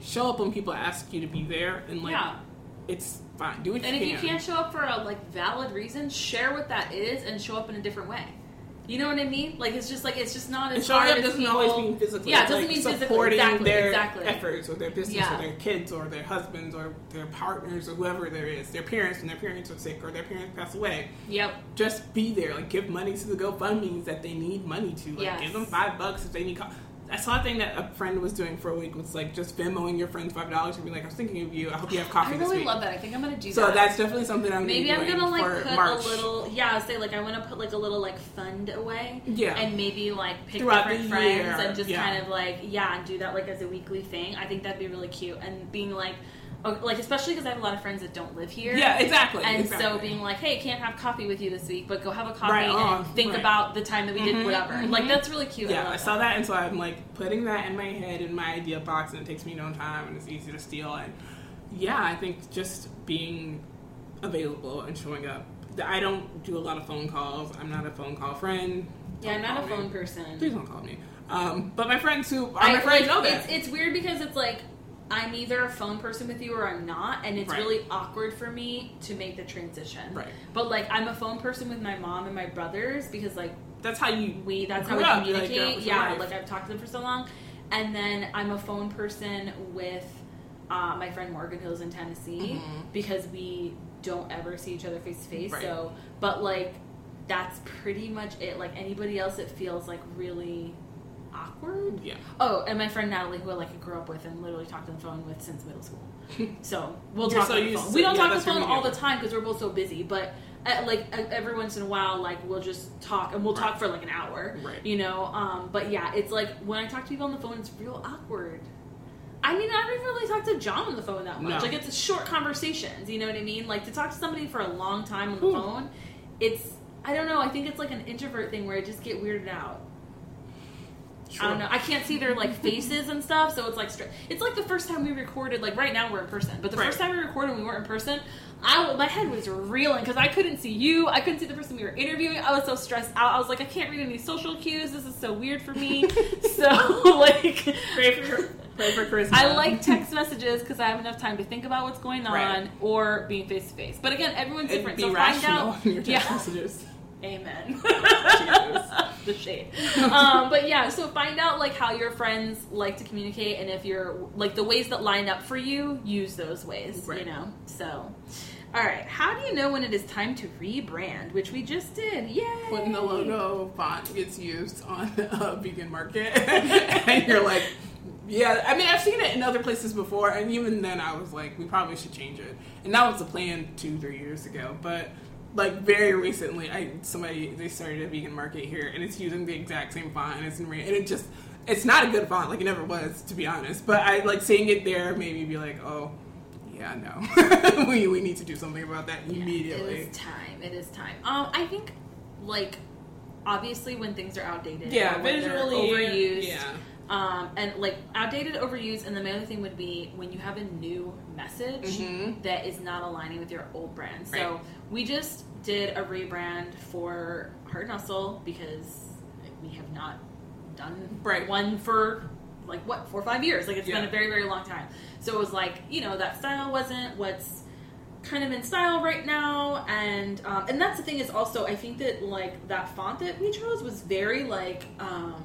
show up when people ask you to be there, and like Yeah. it's fine. Do what And you if can. you can't show up for a like valid reason, share what that is and show up in a different way. You know what I mean? Like it's just like it's just not as And showing hard up doesn't people- always mean physically. Yeah, it doesn't like mean physically. supporting Exactly, their exactly. efforts or their business Yeah. or their kids or their husbands or their partners or whoever there is, their parents when their parents are sick or their parents pass away. Yep. Just be there. Like give money to the GoFundmes that they need money to. Like Yes. give them five bucks if they need. Co- I saw a thing that a friend was doing for a week was like just Venmoing your friends five dollars and be like, I was thinking of you. I hope you have coffee I really love that. I think I'm gonna do so that. So that's definitely something I'm Maybe I'm gonna like put March. a little yeah, say like I want to put like a little like fund away. Yeah. And maybe like pick Throughout different friends and just yeah. kind of like yeah, and do that like as a weekly thing. I think that'd be really cute. And being like, like especially because I have a lot of friends that don't live here. Yeah, exactly. And exactly. so being like, hey, can't have coffee with you this week, but go have a coffee Right, and oh, think right. about the time that we did Mhm, whatever. mhm. Like that's really cute. Yeah, love I saw that, and so I'm like putting that in my head in my idea box, and it takes me no time, and it's easy to steal. And yeah, I think just being available and showing up. I don't do a lot of phone calls. I'm not a phone call friend. Yeah, I'm Don't a me. phone person. Please don't call me. Um, but my friends who are I my friends like, know that. It's, it's weird because it's like I'm either a phone person with you or I'm not, and it's Right. really awkward for me to make the transition. Right. But like I'm a phone person with my mom and my brothers because like That's how you. we that's how we up, communicate. was yeah, like I've talked to them for so long, and then I'm a phone person with uh, my friend Morgan lives in Tennessee Mhm. because we don't ever see each other face to face. So, but like that's pretty much it. Like anybody else, it feels like really awkward. Yeah. Oh, and my friend Natalie, who I like grew up with and literally talked on the phone with since middle school. So we'll You're talk so on the phone. to- We don't yeah, talk on the phone all the time because we're both so busy. But uh like uh, every once in a while, like we'll just talk and we'll talk for like an hour. Right. You know. Um. But yeah, it's like when I talk to people on the phone, it's real awkward. I mean, I don't even really talk to John on the phone that much. No. Like it's short conversations. You know what I mean? Like to talk to somebody for a long time on the Ooh. phone, it's I don't know. I think it's like an introvert thing where I just get weirded out. I don't know. I can't see their like faces and stuff, so it's like str- it's like the first time we recorded. Like right now we're in person, but the Right. first time we recorded, we weren't in person. I my head was reeling because I couldn't see you. I couldn't see the person we were interviewing. I was so stressed out. I was like, I can't read any social cues. This is so weird for me. so like, Pray for pray for Chris. I like text messages because I have enough time to think about what's going on, Right. or being face to face. But again, everyone's It'd different. be so find out. in your text Yeah. messages. Amen. The shade. Um, but yeah, so find out like how your friends like to communicate, and if you're like the ways that line up for you, use those ways. You know. So, all right. How do you know when it is time to rebrand? Which we just did. Yay! when the logo font gets used on a vegan market and you're like yeah i mean i've seen it in other places before and even then i was like we probably should change it and that was the plan two three years ago but like very recently i somebody they started a vegan market here and it's using the exact same font and it's in and it just it's not a good font like it never was to be honest but i like seeing it there made me be like oh yeah no we, we need to do something about that Yeah, immediately It is time. It is time. Um, I think like obviously when things are outdated, yeah visually overused. yeah Um, and like outdated, overused, and then the other thing would be when you have a new message Mhm. that is not aligning with your old brand. So Right. we just did a rebrand for Heart and Hustle because we have not done Right. one for like what four or five years. Like it's been a very very long time. So it was like you know that style wasn't what's kind of in style right now and um, and that's the thing is also i think that like that font that we chose was very like um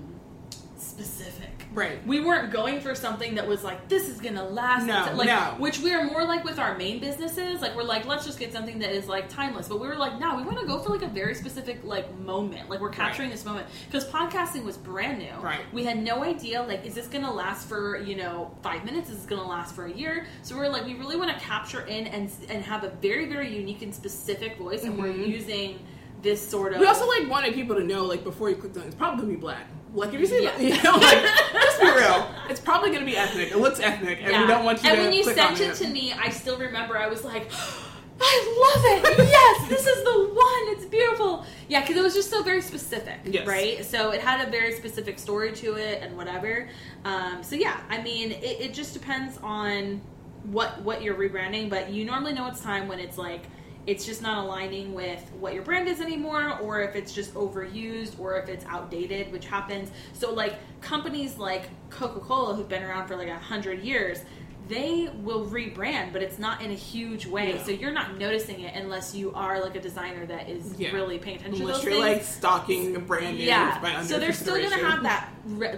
specific right. We weren't going for something that was like this is gonna last. No, like no. which we are more like with our main businesses. Like we're like let's just get something that is like timeless. But we were like no we want to go for like a very specific like moment. Like we're capturing this moment. Because podcasting was brand new. Right. we had no idea like is this gonna last for you know five minutes? Is this gonna last for a year? So we're like we really want to capture in and and have a very very unique and specific voice and we're Mhm. using this sort of We also like wanted people to know, like before you clicked on, it, it's probably gonna be black. Like if you see, Yeah. you know, like let's be real, it's probably gonna be ethnic. It looks ethnic, and we don't want you and to. when you sent on it to me, I still remember I was like, I love it. Yes, this is the one. It's beautiful. Yeah, because it was just so very specific, Yes. right? So it had a very specific story to it and whatever. Um, so yeah, I mean, it, it just depends on what what you're rebranding, but you normally know it's time when it's like it's just not aligning with what your brand is anymore or if it's just overused or if it's outdated which happens. So like companies like coca-cola who've been around for like a hundred years they will rebrand but it's not in a huge way Yeah. so you're not noticing it unless you are like a designer that is Yeah. really paying attention unless to you're those things like stalking a brand names by yeah. under So they're still gonna have that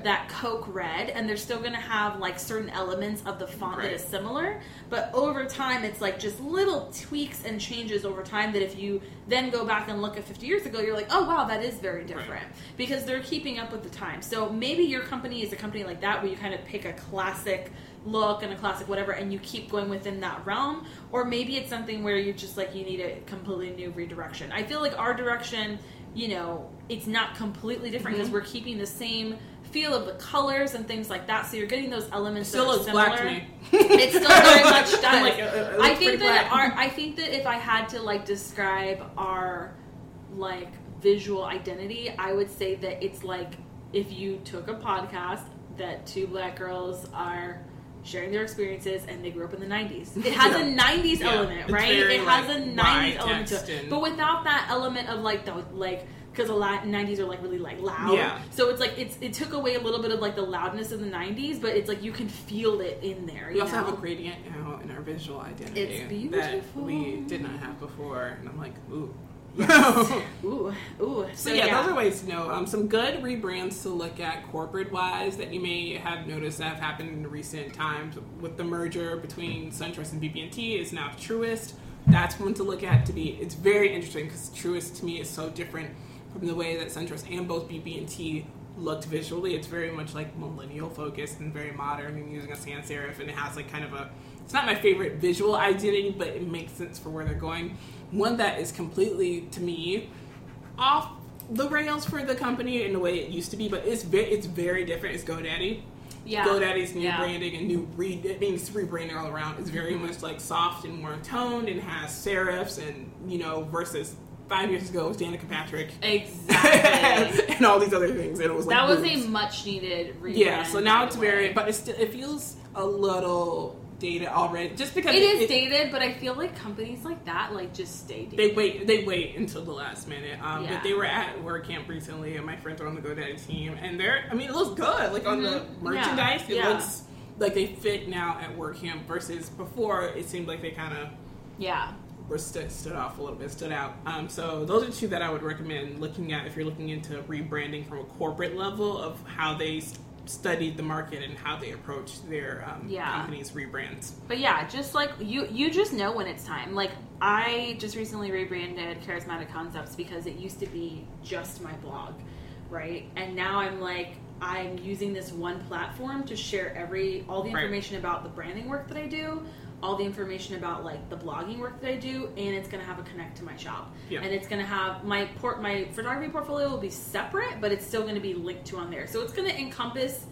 that Coke red, and they're still gonna have like certain elements of the font that Right. is similar. But over time, it's like just little tweaks and changes over time. That if you then go back and look at 50 years ago, you're like, oh wow, that is very different because they're keeping up with the time. So maybe your company is a company like that where you kind of pick a classic look and a classic whatever and you keep going within that realm or maybe it's something where you're just like you need a completely new redirection i feel like our direction you know it's not completely different because Mhm. we're keeping the same feel of the colors and things like that. So you're getting those elements. Still that are looks similar. black to me. It still very much does. Like, it- it I think that black. our I think that if I had to like describe our like visual identity, I would say that it's like if you took a podcast that two black girls are sharing their experiences and they grew up in the 90s. It has a 90s Yeah. element, right? It has like, a 90s element to it. But without that element of like the like because a lot 90s are like really like loud. Yeah. So it's like it's it took away a little bit of like the loudness of the 90s, but it's like you can feel it in there. We also have a gradient now in our visual identity It's that beautiful. we did not have before, and I'm like, ooh. Ooh, ooh. So yeah, those are ways to know. Um, some good rebrands to look at corporate wise that you may have noticed that have happened in recent times with the merger between SunTrust and BB&T is now Truist. That's one to look at. To be, it's very interesting because Truist to me is so different from the way that SunTrust and both BB&T looked visually. It's very much like millennial focused and very modern and using a sans serif, and it has like kind of a. It's not my favorite visual identity, but it makes sense for where they're going. One that is completely to me off the rails for the company in the way it used to be, but it's very it's very different. It's GoDaddy. Yeah. GoDaddy's new Yeah. branding and new re it means rebranding all around. It's very mm-hmm. much like soft and more toned and has serifs and you know versus five years ago it was Danica Patrick Exactly. and all these other things. And it was like that was boobs. a much needed rebrand. yeah. So now it's the very, but it still, it feels a little dated already, just because it is dated, but I feel like companies like that like just stay dated. They wait. They wait until the last minute. Um, Yeah. But they were at WordCamp recently, and my friends are on the GoDaddy team, and they're. I mean, it looks good. Like on the Mhm. merchandise, Yeah. it Yeah. looks like they fit now at WordCamp versus before. It seemed like they kind of yeah. were stood, stood off a little bit, stood out. Um, so those are two that I would recommend looking at if you're looking into rebranding from a corporate level of how they studied the market and how they approach their um, Yeah. company's rebrands. But yeah, just like you, you just know when it's time. Like I just recently rebranded Charismatic Concepts because it used to be just my blog, right? And now I'm like I'm using this one platform to share every all the Right. information about the branding work that I do, all the information about like the blogging work that I do, and it's gonna have a connect to my shop. Yeah. And it's gonna have my port my photography portfolio will be separate, but it's still gonna be linked to on there. So it's gonna encompass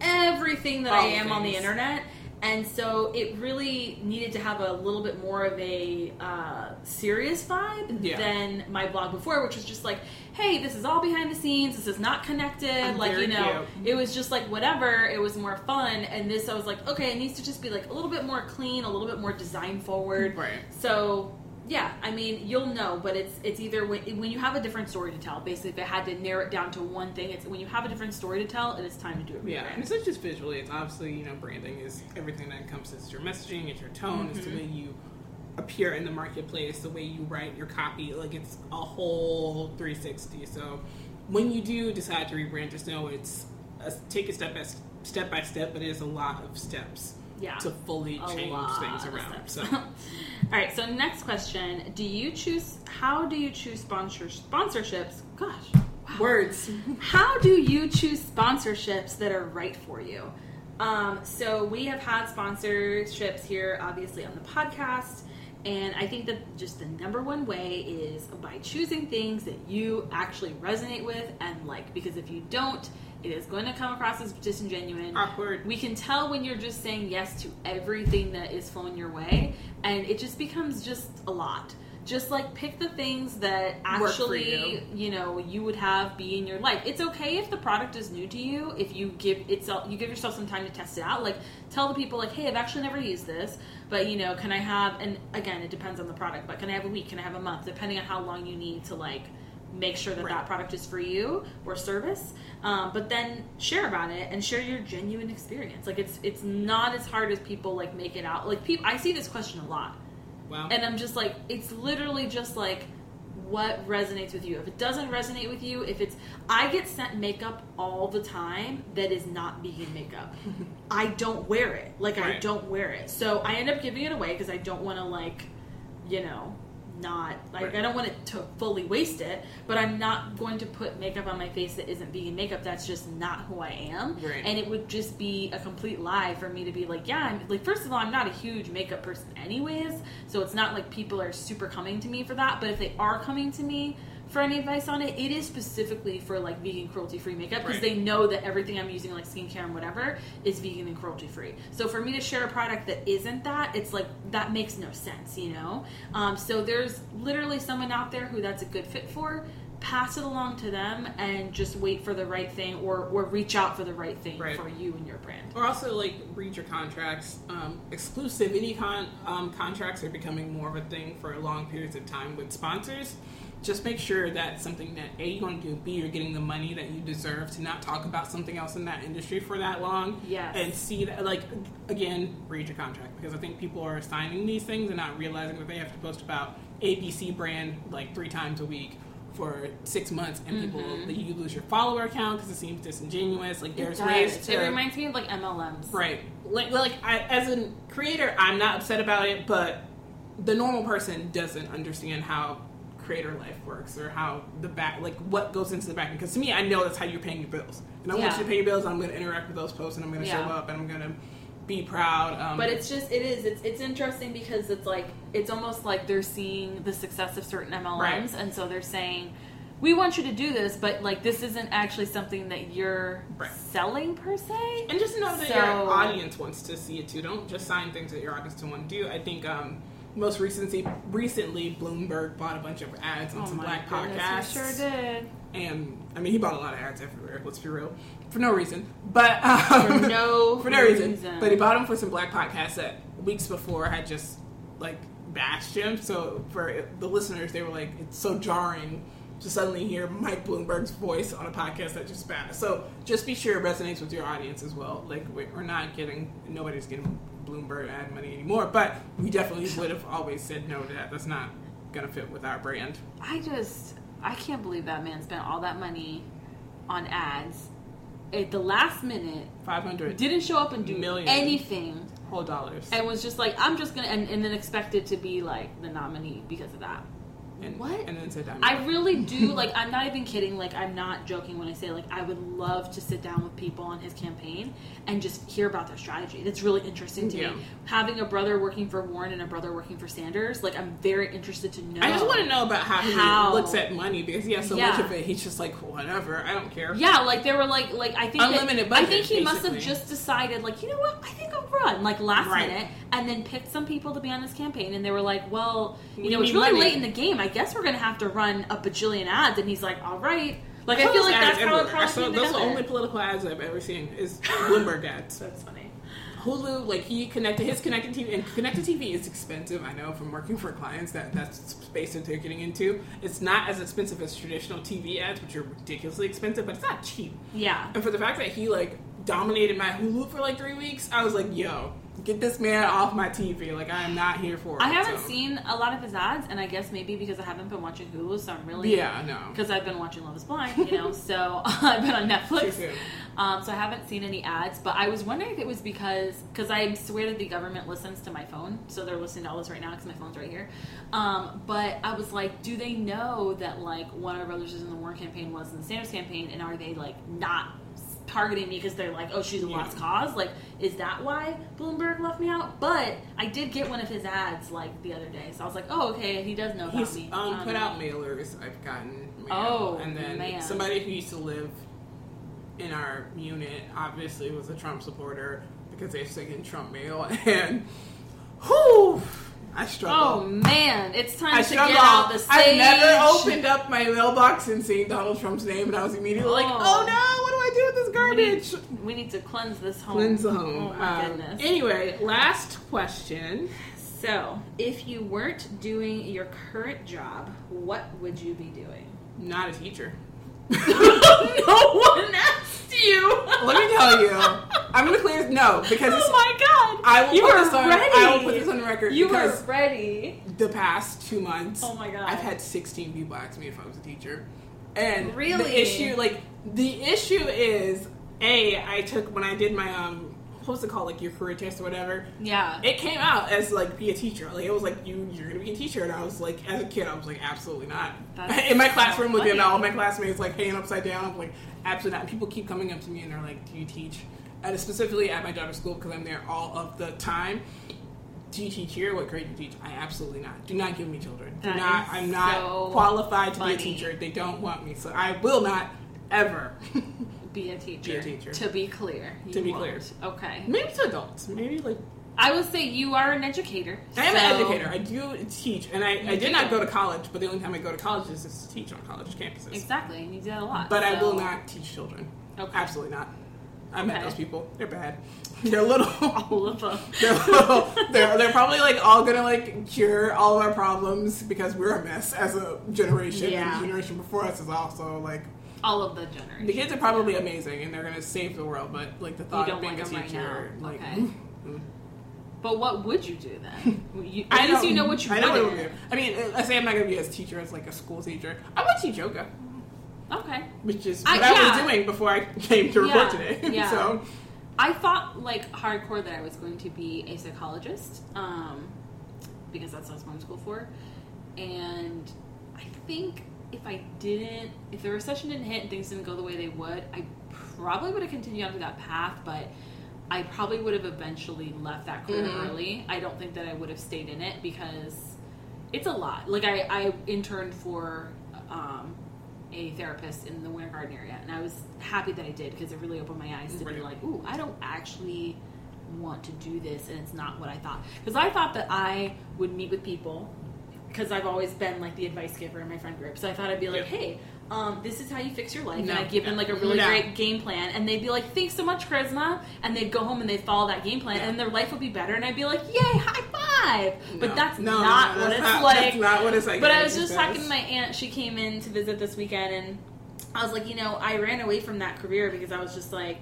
everything that I All am on the internet. And so it really needed to have a little bit more of a uh, serious vibe Yeah. than my blog before, which was just like, hey, this is all behind the scenes. This is not connected. I'm like, you know, cute. it was just like whatever. It was more fun. And this, I was like, okay, it needs to just be like a little bit more clean, a little bit more design forward. Right. So yeah, I mean, you'll know, but it's it's either when, when you have a different story to tell. Basically, if I had to narrow it down to one thing, it's when you have a different story to tell, it is time to do it. Yeah, and it's not just visually. It's obviously you know branding is everything that encompasses your messaging, it's your tone, it's Mm-hmm. the way you appear in the marketplace, the way you write your copy. Like it's a whole 360. So when you do decide to rebrand, just know it's a, take a step by step by step, but it is a lot of steps Yeah. to fully change things around. So. All right. So next question: Do you choose? How do you choose sponsor sponsorships? Gosh. Wow. words. How do you choose sponsorships that are right for you? Um, so we have had sponsorships here, obviously, on the podcast. And I think that just the number one way is by choosing things that you actually resonate with and like. Because if you don't, it is going to come across as disingenuous. Awkward. We can tell when you're just saying yes to everything that is flowing your way, and it just becomes just a lot. Just like pick the things that actually you. you know you would have be in your life. It's okay if the product is new to you. If you give itself, you give yourself some time to test it out. Like tell the people like, hey, I've actually never used this, but you know, can I have? And again, it depends on the product, but can I have a week? Can I have a month? Depending on how long you need to like make sure that Right. that product is for you or service. Um, but then share about it and share your genuine experience. Like it's it's not as hard as people like make it out. Like people, I see this question a lot. Wow. And I'm just like, it's literally just like what resonates with you. If it doesn't resonate with you, if it's, I get sent makeup all the time that is not vegan makeup. I don't wear it. Like, I don't wear it. So I end up giving it away because I don't want to, like, you know, not, like, Right. I don't want it to fully waste it, but I'm not going to put makeup on my face that isn't vegan makeup. That's just not who I am. Right. And it would just be a complete lie for me to be like, yeah, I'm like, first of all, I'm not a huge makeup person, anyways. So it's not like people are super coming to me for that. But if they are coming to me for any advice on it. It is specifically for like vegan cruelty free makeup because Right. they know that everything I'm using like skincare and whatever is vegan and cruelty free. So for me to share a product that isn't that, it's like that makes no sense, you know. Um, so there's literally someone out there who that's a good fit for. Pass it along to them and just wait for the right thing, or or reach out for the right thing Right. for you and your brand. Or also like read your contracts. Um, exclusivity con- um, contracts are becoming more of a thing for long periods of time with sponsors. Just make sure that's something that a you want to do. B you're getting the money that you deserve to not talk about something else in that industry for that long. Yes. And see that like again read your contract because I think people are signing these things and not realizing that they have to post about ABC brand like three times a week. For six months, and people, mm-hmm. you lose your follower account because it seems disingenuous. Like there's It ways to It reminds me of like MLMs. Right. Like, like I, as a creator, I'm not upset about it, but the normal person doesn't understand how creator life works or how the back, like what goes into the back. Because to me, I know that's how you're paying your bills, and I want you to pay your bills. I'm going to interact with those posts, and I'm going to Yeah. show up, and I'm going to be proud. Um, But it's just it is it's it's interesting because it's like it's almost like they're seeing the success of certain MLMs Right. and so they're saying we want you to do this but like this isn't actually something that you're Right. selling per se. And just know that So- your audience wants to see it too. Don't just sign things that your audience doesn't want to do. I think um, most recently, recently Bloomberg bought a bunch of ads on Oh black goodness, podcasts. sure did. and I mean he bought a lot of ads everywhere. Let's be real, for no reason, but um, For no for no reason. reason. But he bought them for some black podcasts that weeks before had just like bashed him. So for the listeners, they were like, it's so jarring to suddenly hear Mike Bloomberg's voice on a podcast that just bashed. So just be sure it resonates with your audience as well. Like we're not getting, nobody's getting Bloomberg ad money anymore, but we definitely would have always said no to that. That's not gonna fit with our brand. I just I can't believe that man spent all that money on ads at the last minute Five hundred didn't show up and do Million. anything whole dollars. and was just like I'm just gonna and, and then expected to be like the nominee because of that. And, What? And then said, I'm I really do like. I'm not even kidding. Like, I'm not joking when I say like I would love to sit down with people on his campaign and just hear about their strategy. That's really interesting to Yeah. me. Having a brother working for Warren and a brother working for Sanders, like I'm very interested to know. I just want to know about how he How? looks at money because he has so Yeah. much of it. He's just like, whatever, I don't care. Yeah, like they were like like I think that- Unlimited I think he must have just decided like you know what I think I'll run like last Right. minute and then picked some people to be on his campaign and they were like well you We know it's really money. late in the game I guess we're gonna have to run a bajillion ads and he's like all right like I saw feel like that's how it. I probably saw- Those are the only political ads I've ever seen is Bloomberg ads. That's funny. Hulu, like he connected his connected TV, and connected TV is expensive. I know from working for clients that that's space that they're getting into. It's not as expensive as traditional TV ads, which are ridiculously expensive, but it's not cheap. Yeah. And for the fact that he like dominated my Hulu for like three weeks, I was like, yo, get this man off my TV. Like I am not here for it. I haven't So- seen a lot of his ads, and I guess maybe because I haven't been watching Hulu, so I'm really Yeah, no. because I've been watching Love Is Blind, you know. so I've been on Netflix, um, so I haven't seen any ads. But I was wondering if it was because because I swear that the government listens to my phone, so they're listening to all this right now because my phone's right here. Um, but I was like, do they know that like one of our brothers is in the Warren campaign, was in the Sanders campaign, and are they like not? Targeting me because they're like oh she's a lost cause like is that why bloomberg left me out but i did get one of his ads like the other day so i was like oh okay he does know about He's me um, Um, put out mailers. I've gotten mail. Oh, and then man. somebody who used to live in our unit obviously was a Trump supporter because they're taking Trump mail, and whew, I struggle. Oh man, it's time I to struggle. get out the sage. I've never opened up my mailbox and seen Donald Trump's name, and I was immediately like, Oh. "Oh no, what do I do with this We garbage?" need, we need to cleanse this home. Cleanse the home. Oh my Um, goodness. Anyway, last question. so, if you weren't doing your current job, what would you be doing? Not a teacher. no one asked you. Let me tell you, I'm gonna clear no because oh my god! I will you put this on. ready. I will put this on the record You were ready. the past two months, Oh my God. I've had 16 people ask me if I was a teacher, and Really? the issue, like the issue is, a I took when I did my um, what's it called, like your career test or whatever. Yeah. It came out as like be a teacher. Like it was like you you're gonna be a teacher, and I was like as a kid I was like absolutely not. That's In my so classroom with funny. all my classmates like hanging upside down. I'm like absolutely not. People keep coming up to me and they're like, "Do you teach?" And specifically at my daughter's school because I'm there all of the time. do you teach here? What grade do you teach? I absolutely not. Do not give me children. Do That not. is I'm not so qualified to funny. be a teacher. They don't want me, so I will not ever. Be a teacher. Be a teacher. To be clear. To be won't. clear. Okay. Maybe to adults. Maybe like I would say you are an educator. I am so- an educator. I do teach, and I, I did do. not go to college. But the only time I go to college is to teach on college campuses. Exactly, and you do that a lot. But I will not teach children. Okay. Absolutely not. I met Okay. those people. They're bad. They're little. All of them. they're, little, they're they're probably like all gonna like cure all of our problems because we're a mess as a generation. Yeah. And the generation before us is also like All of the generations. the kids are probably amazing and they're gonna save the world. But like the thought of being like a them right teacher, like Okay. mm, But what would you do then? You, I at least you know what you I know what I would do. I mean, I say I'm not gonna be as teacher as like a school teacher. I would teach yoga. Okay. which is what I, yeah. was doing before I came to record Yeah, today. yeah. so I thought like hardcore that I was going to be a psychologist, um, because that's what I was going to school for. And I think if I didn't, if the recession didn't hit and things didn't go the way they would, I probably would have continued on that path. But I probably would have eventually left that career Mhm. early. I don't think that I would have stayed in it because it's a lot. Like I, I interned for um, a therapist in the Winter Garden area, and I was happy that I did because it really opened my eyes to be like, ooh, I don't actually want to do this, and it's not what I thought. Because I thought that I would meet with people because I've always been like the advice giver in my friend group. So I thought I'd be like, Yeah. hey, um, this is how you fix your life. No, and I'd give them like a really no. great game plan. And they'd be like, thanks so much, Charisma. And they'd go home and they'd follow that game plan Yeah. and their life would be better. And I'd be like, yay, high five. But that's No, not no, what that's it's not, like. That's not what it's like. But I was just just- talking to my aunt. She came in to visit this weekend, and I was like, you know, I ran away from that career because I was just like,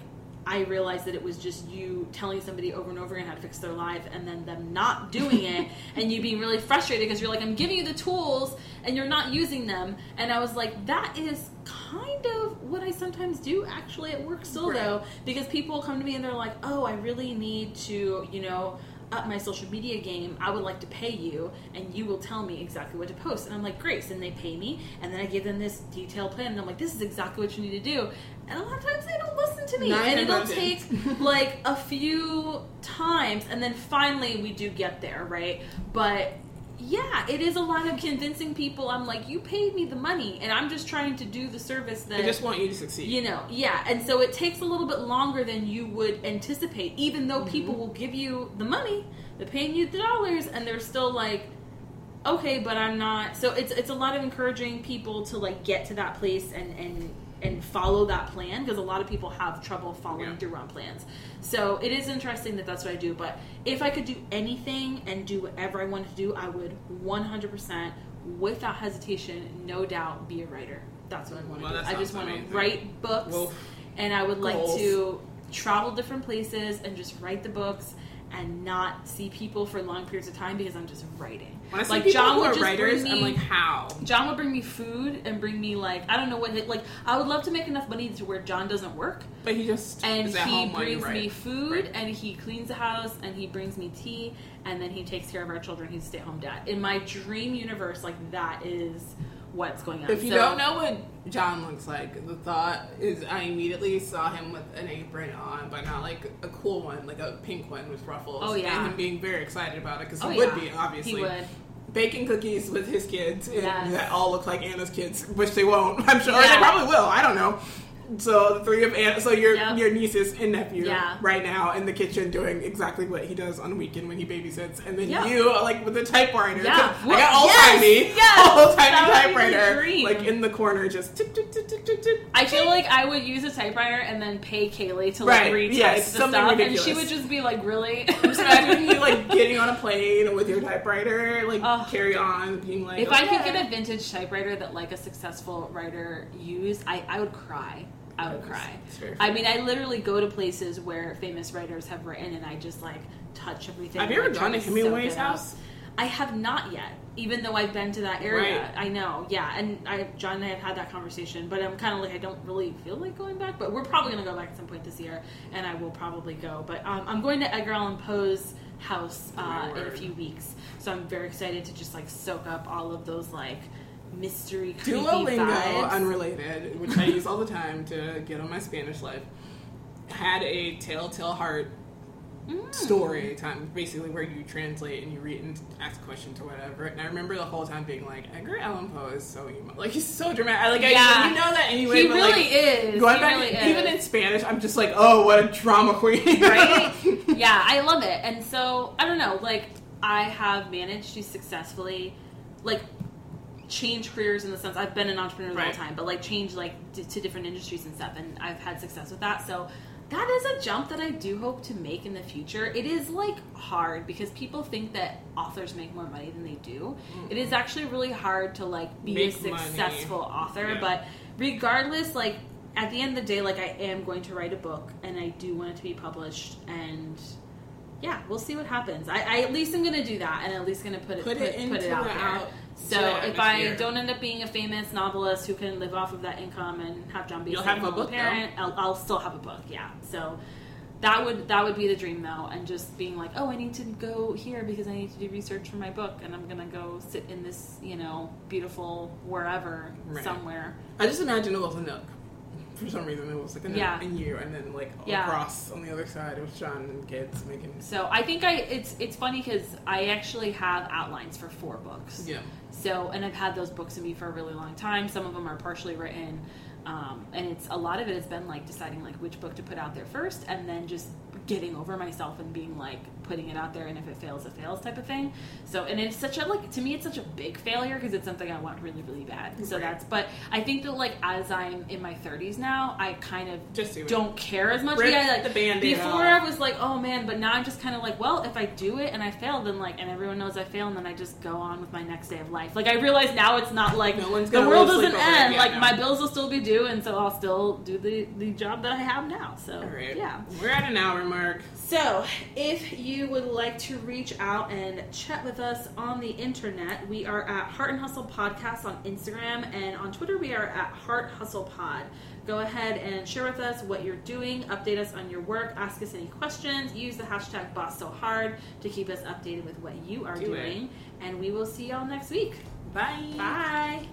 I realized that it was just you telling somebody over and over again how to fix their life, and then them not doing it, and you being really frustrated because you're like, I'm giving you the tools, and you're not using them. And I was like, that is kind of what I sometimes do actually at work still, Right. though, because people come to me and they're like, oh, I really need to, you know up my social media game, I would like to pay you, and you will tell me exactly what to post. And I'm like, great. So then they pay me, and then I give them this detailed plan, and I'm like, this is exactly what you need to do. And a lot of times they don't listen to me, Nine and it'll take like a few times, and then finally we do get there, right? But yeah, it is a lot of convincing people. I'm like, you paid me the money, and I'm just trying to do the service that I just want you to succeed. you know, yeah, and so it takes a little bit longer than you would anticipate, even though people mm-hmm. will give you the money, they're paying you the dollars, and they're still like, okay, but I'm not. So it's it's a lot of encouraging people to like get to that place and and and follow that plan because a lot of people have trouble following Yeah. through on plans. So it is interesting that that's what I do. But if I could do anything and do whatever I wanted to do, I would 100% without hesitation, no doubt, be a writer. That's what I want to Well, do. I just want to write books Well, and I would like to travel different places and just write the books and not see people for long periods of time because I'm just writing. When I see like people John who would are just writers, bring I'm me, like, how? John would bring me food and bring me like I don't know what like I would love to make enough money to where John doesn't work But he just and he brings me food Right. and he cleans the house and he brings me tea and then he takes care of our children. He's a stay at home dad. In my dream universe, like that is what's going on. If you So- don't know what John looks like, the thought is I immediately saw him with an apron on, but not like a cool one, like a pink one with ruffles. Oh, yeah. and him being very excited about it because he Oh, would yeah. be obviously he would. baking cookies with his kids Yes. that all look like Anna's kids, which they won't. I'm sure Yeah. they probably will. I don't know. So the three of Anna, so your Yep. your nieces and nephew Yeah. right now in the kitchen doing exactly what he does on weekend when he babysits, and then Yeah. you like with the typewriter. Yeah. I got old Yes, timey, yes. old timey That would be the typewriter, like in the corner, just. I feel like I would use a typewriter and then pay Kaylee to like Right, retype yeah, the something stuff, and she would just be like, "Really?" Imagine you like getting on a plane with your typewriter, like carry on, being like, if I could get a vintage typewriter that like a successful writer used, I, I would cry. I would cry. I mean, I literally go to places where famous writers have written, and I just like touch everything. Have you ever gone to Hemingway's up. house? I have not yet, even though I've been to that area. Right. I know, yeah, and I, John and I have had that conversation, but I'm kind of like I don't really feel like going back, but we're probably gonna go back at some point this year, and I will probably go. But um, I'm going to Edgar Allan Poe's house uh, in a few weeks, so I'm very excited to just like soak up all of those like mystery Duolingo, vibes. unrelated, which I use all the time to get on my Spanish life, had a Telltale Heart Mm. story time, basically where you translate and you read and ask questions or whatever. And I remember the whole time being like, Edgar Allan Poe is so emo- like he's so dramatic. Like Yeah. I, you know that anyway. he but, really like, is. Going he back, really even is. in Spanish, I'm just like, oh, what a drama queen, right? yeah, I love it. And so I don't know, like I have managed to successfully, like, change careers in the sense I've been an entrepreneur the Right. whole time, but like change like d- to different industries and stuff, and I've had success with that. So that is a jump that I do hope to make in the future. It is like hard because people think that authors make more money than they do. Mm. It is actually really hard to like be Make a money. successful author, Yeah. but regardless, like at the end of the day, like I am going to write a book and I do want it to be published and yeah, we'll see what happens. I, I at least I'm going to do that and at least going to put it Put put, it put it out the there. out- so if I atmosphere. don't end up being a famous novelist who can live off of that income and have John be You'll a have a stay-at-home book, though. parent, I'll, I'll still have a book. Yeah, so that would that would be the dream though, and just being like, oh, I need to go here because I need to do research for my book, and I'm gonna go sit in this you know beautiful wherever Right. somewhere. I just imagine it was a nook. For some reason, it was like a nook Yeah. and you, and then like Yeah. across on the other side, it was John and kids making. So I think I it's it's funny because I actually have outlines for four books. Yeah. So, and I've had those books in me for a really long time. Some of them are partially written, um, and it's a lot of it has been like deciding like which book to put out there first, and then just getting over myself and being like putting it out there, and if it fails, it fails type of thing. So, and it's such a like to me, it's such a big failure because it's something I want really, really bad. So Right. that's. But I think that like as I'm in my 30s now, I kind of Just do don't care as much. Yeah, like the Band-Aid before off. I was like, oh man, but now I'm just kind of like, well, if I do it and I fail, then like, and everyone knows I fail, and then I just go on with my next day of life. Like I realize now it's not like No one's the world doesn't sleep over it. end. Yeah, like no. my bills will still be due, and so I'll still do the the job that I have now. So right. yeah. We're at an hour mark. So, if you would like to reach out and chat with us on the internet, we are at Heart and Hustle Podcast on Instagram and on Twitter we are at Heart Hustle Pod. Go ahead and share with us what you're doing, update us on your work, ask us any questions, use the hashtag Boss So Hard to keep us updated with what you are Do it. doing, and we will see y'all next week. Bye. Bye.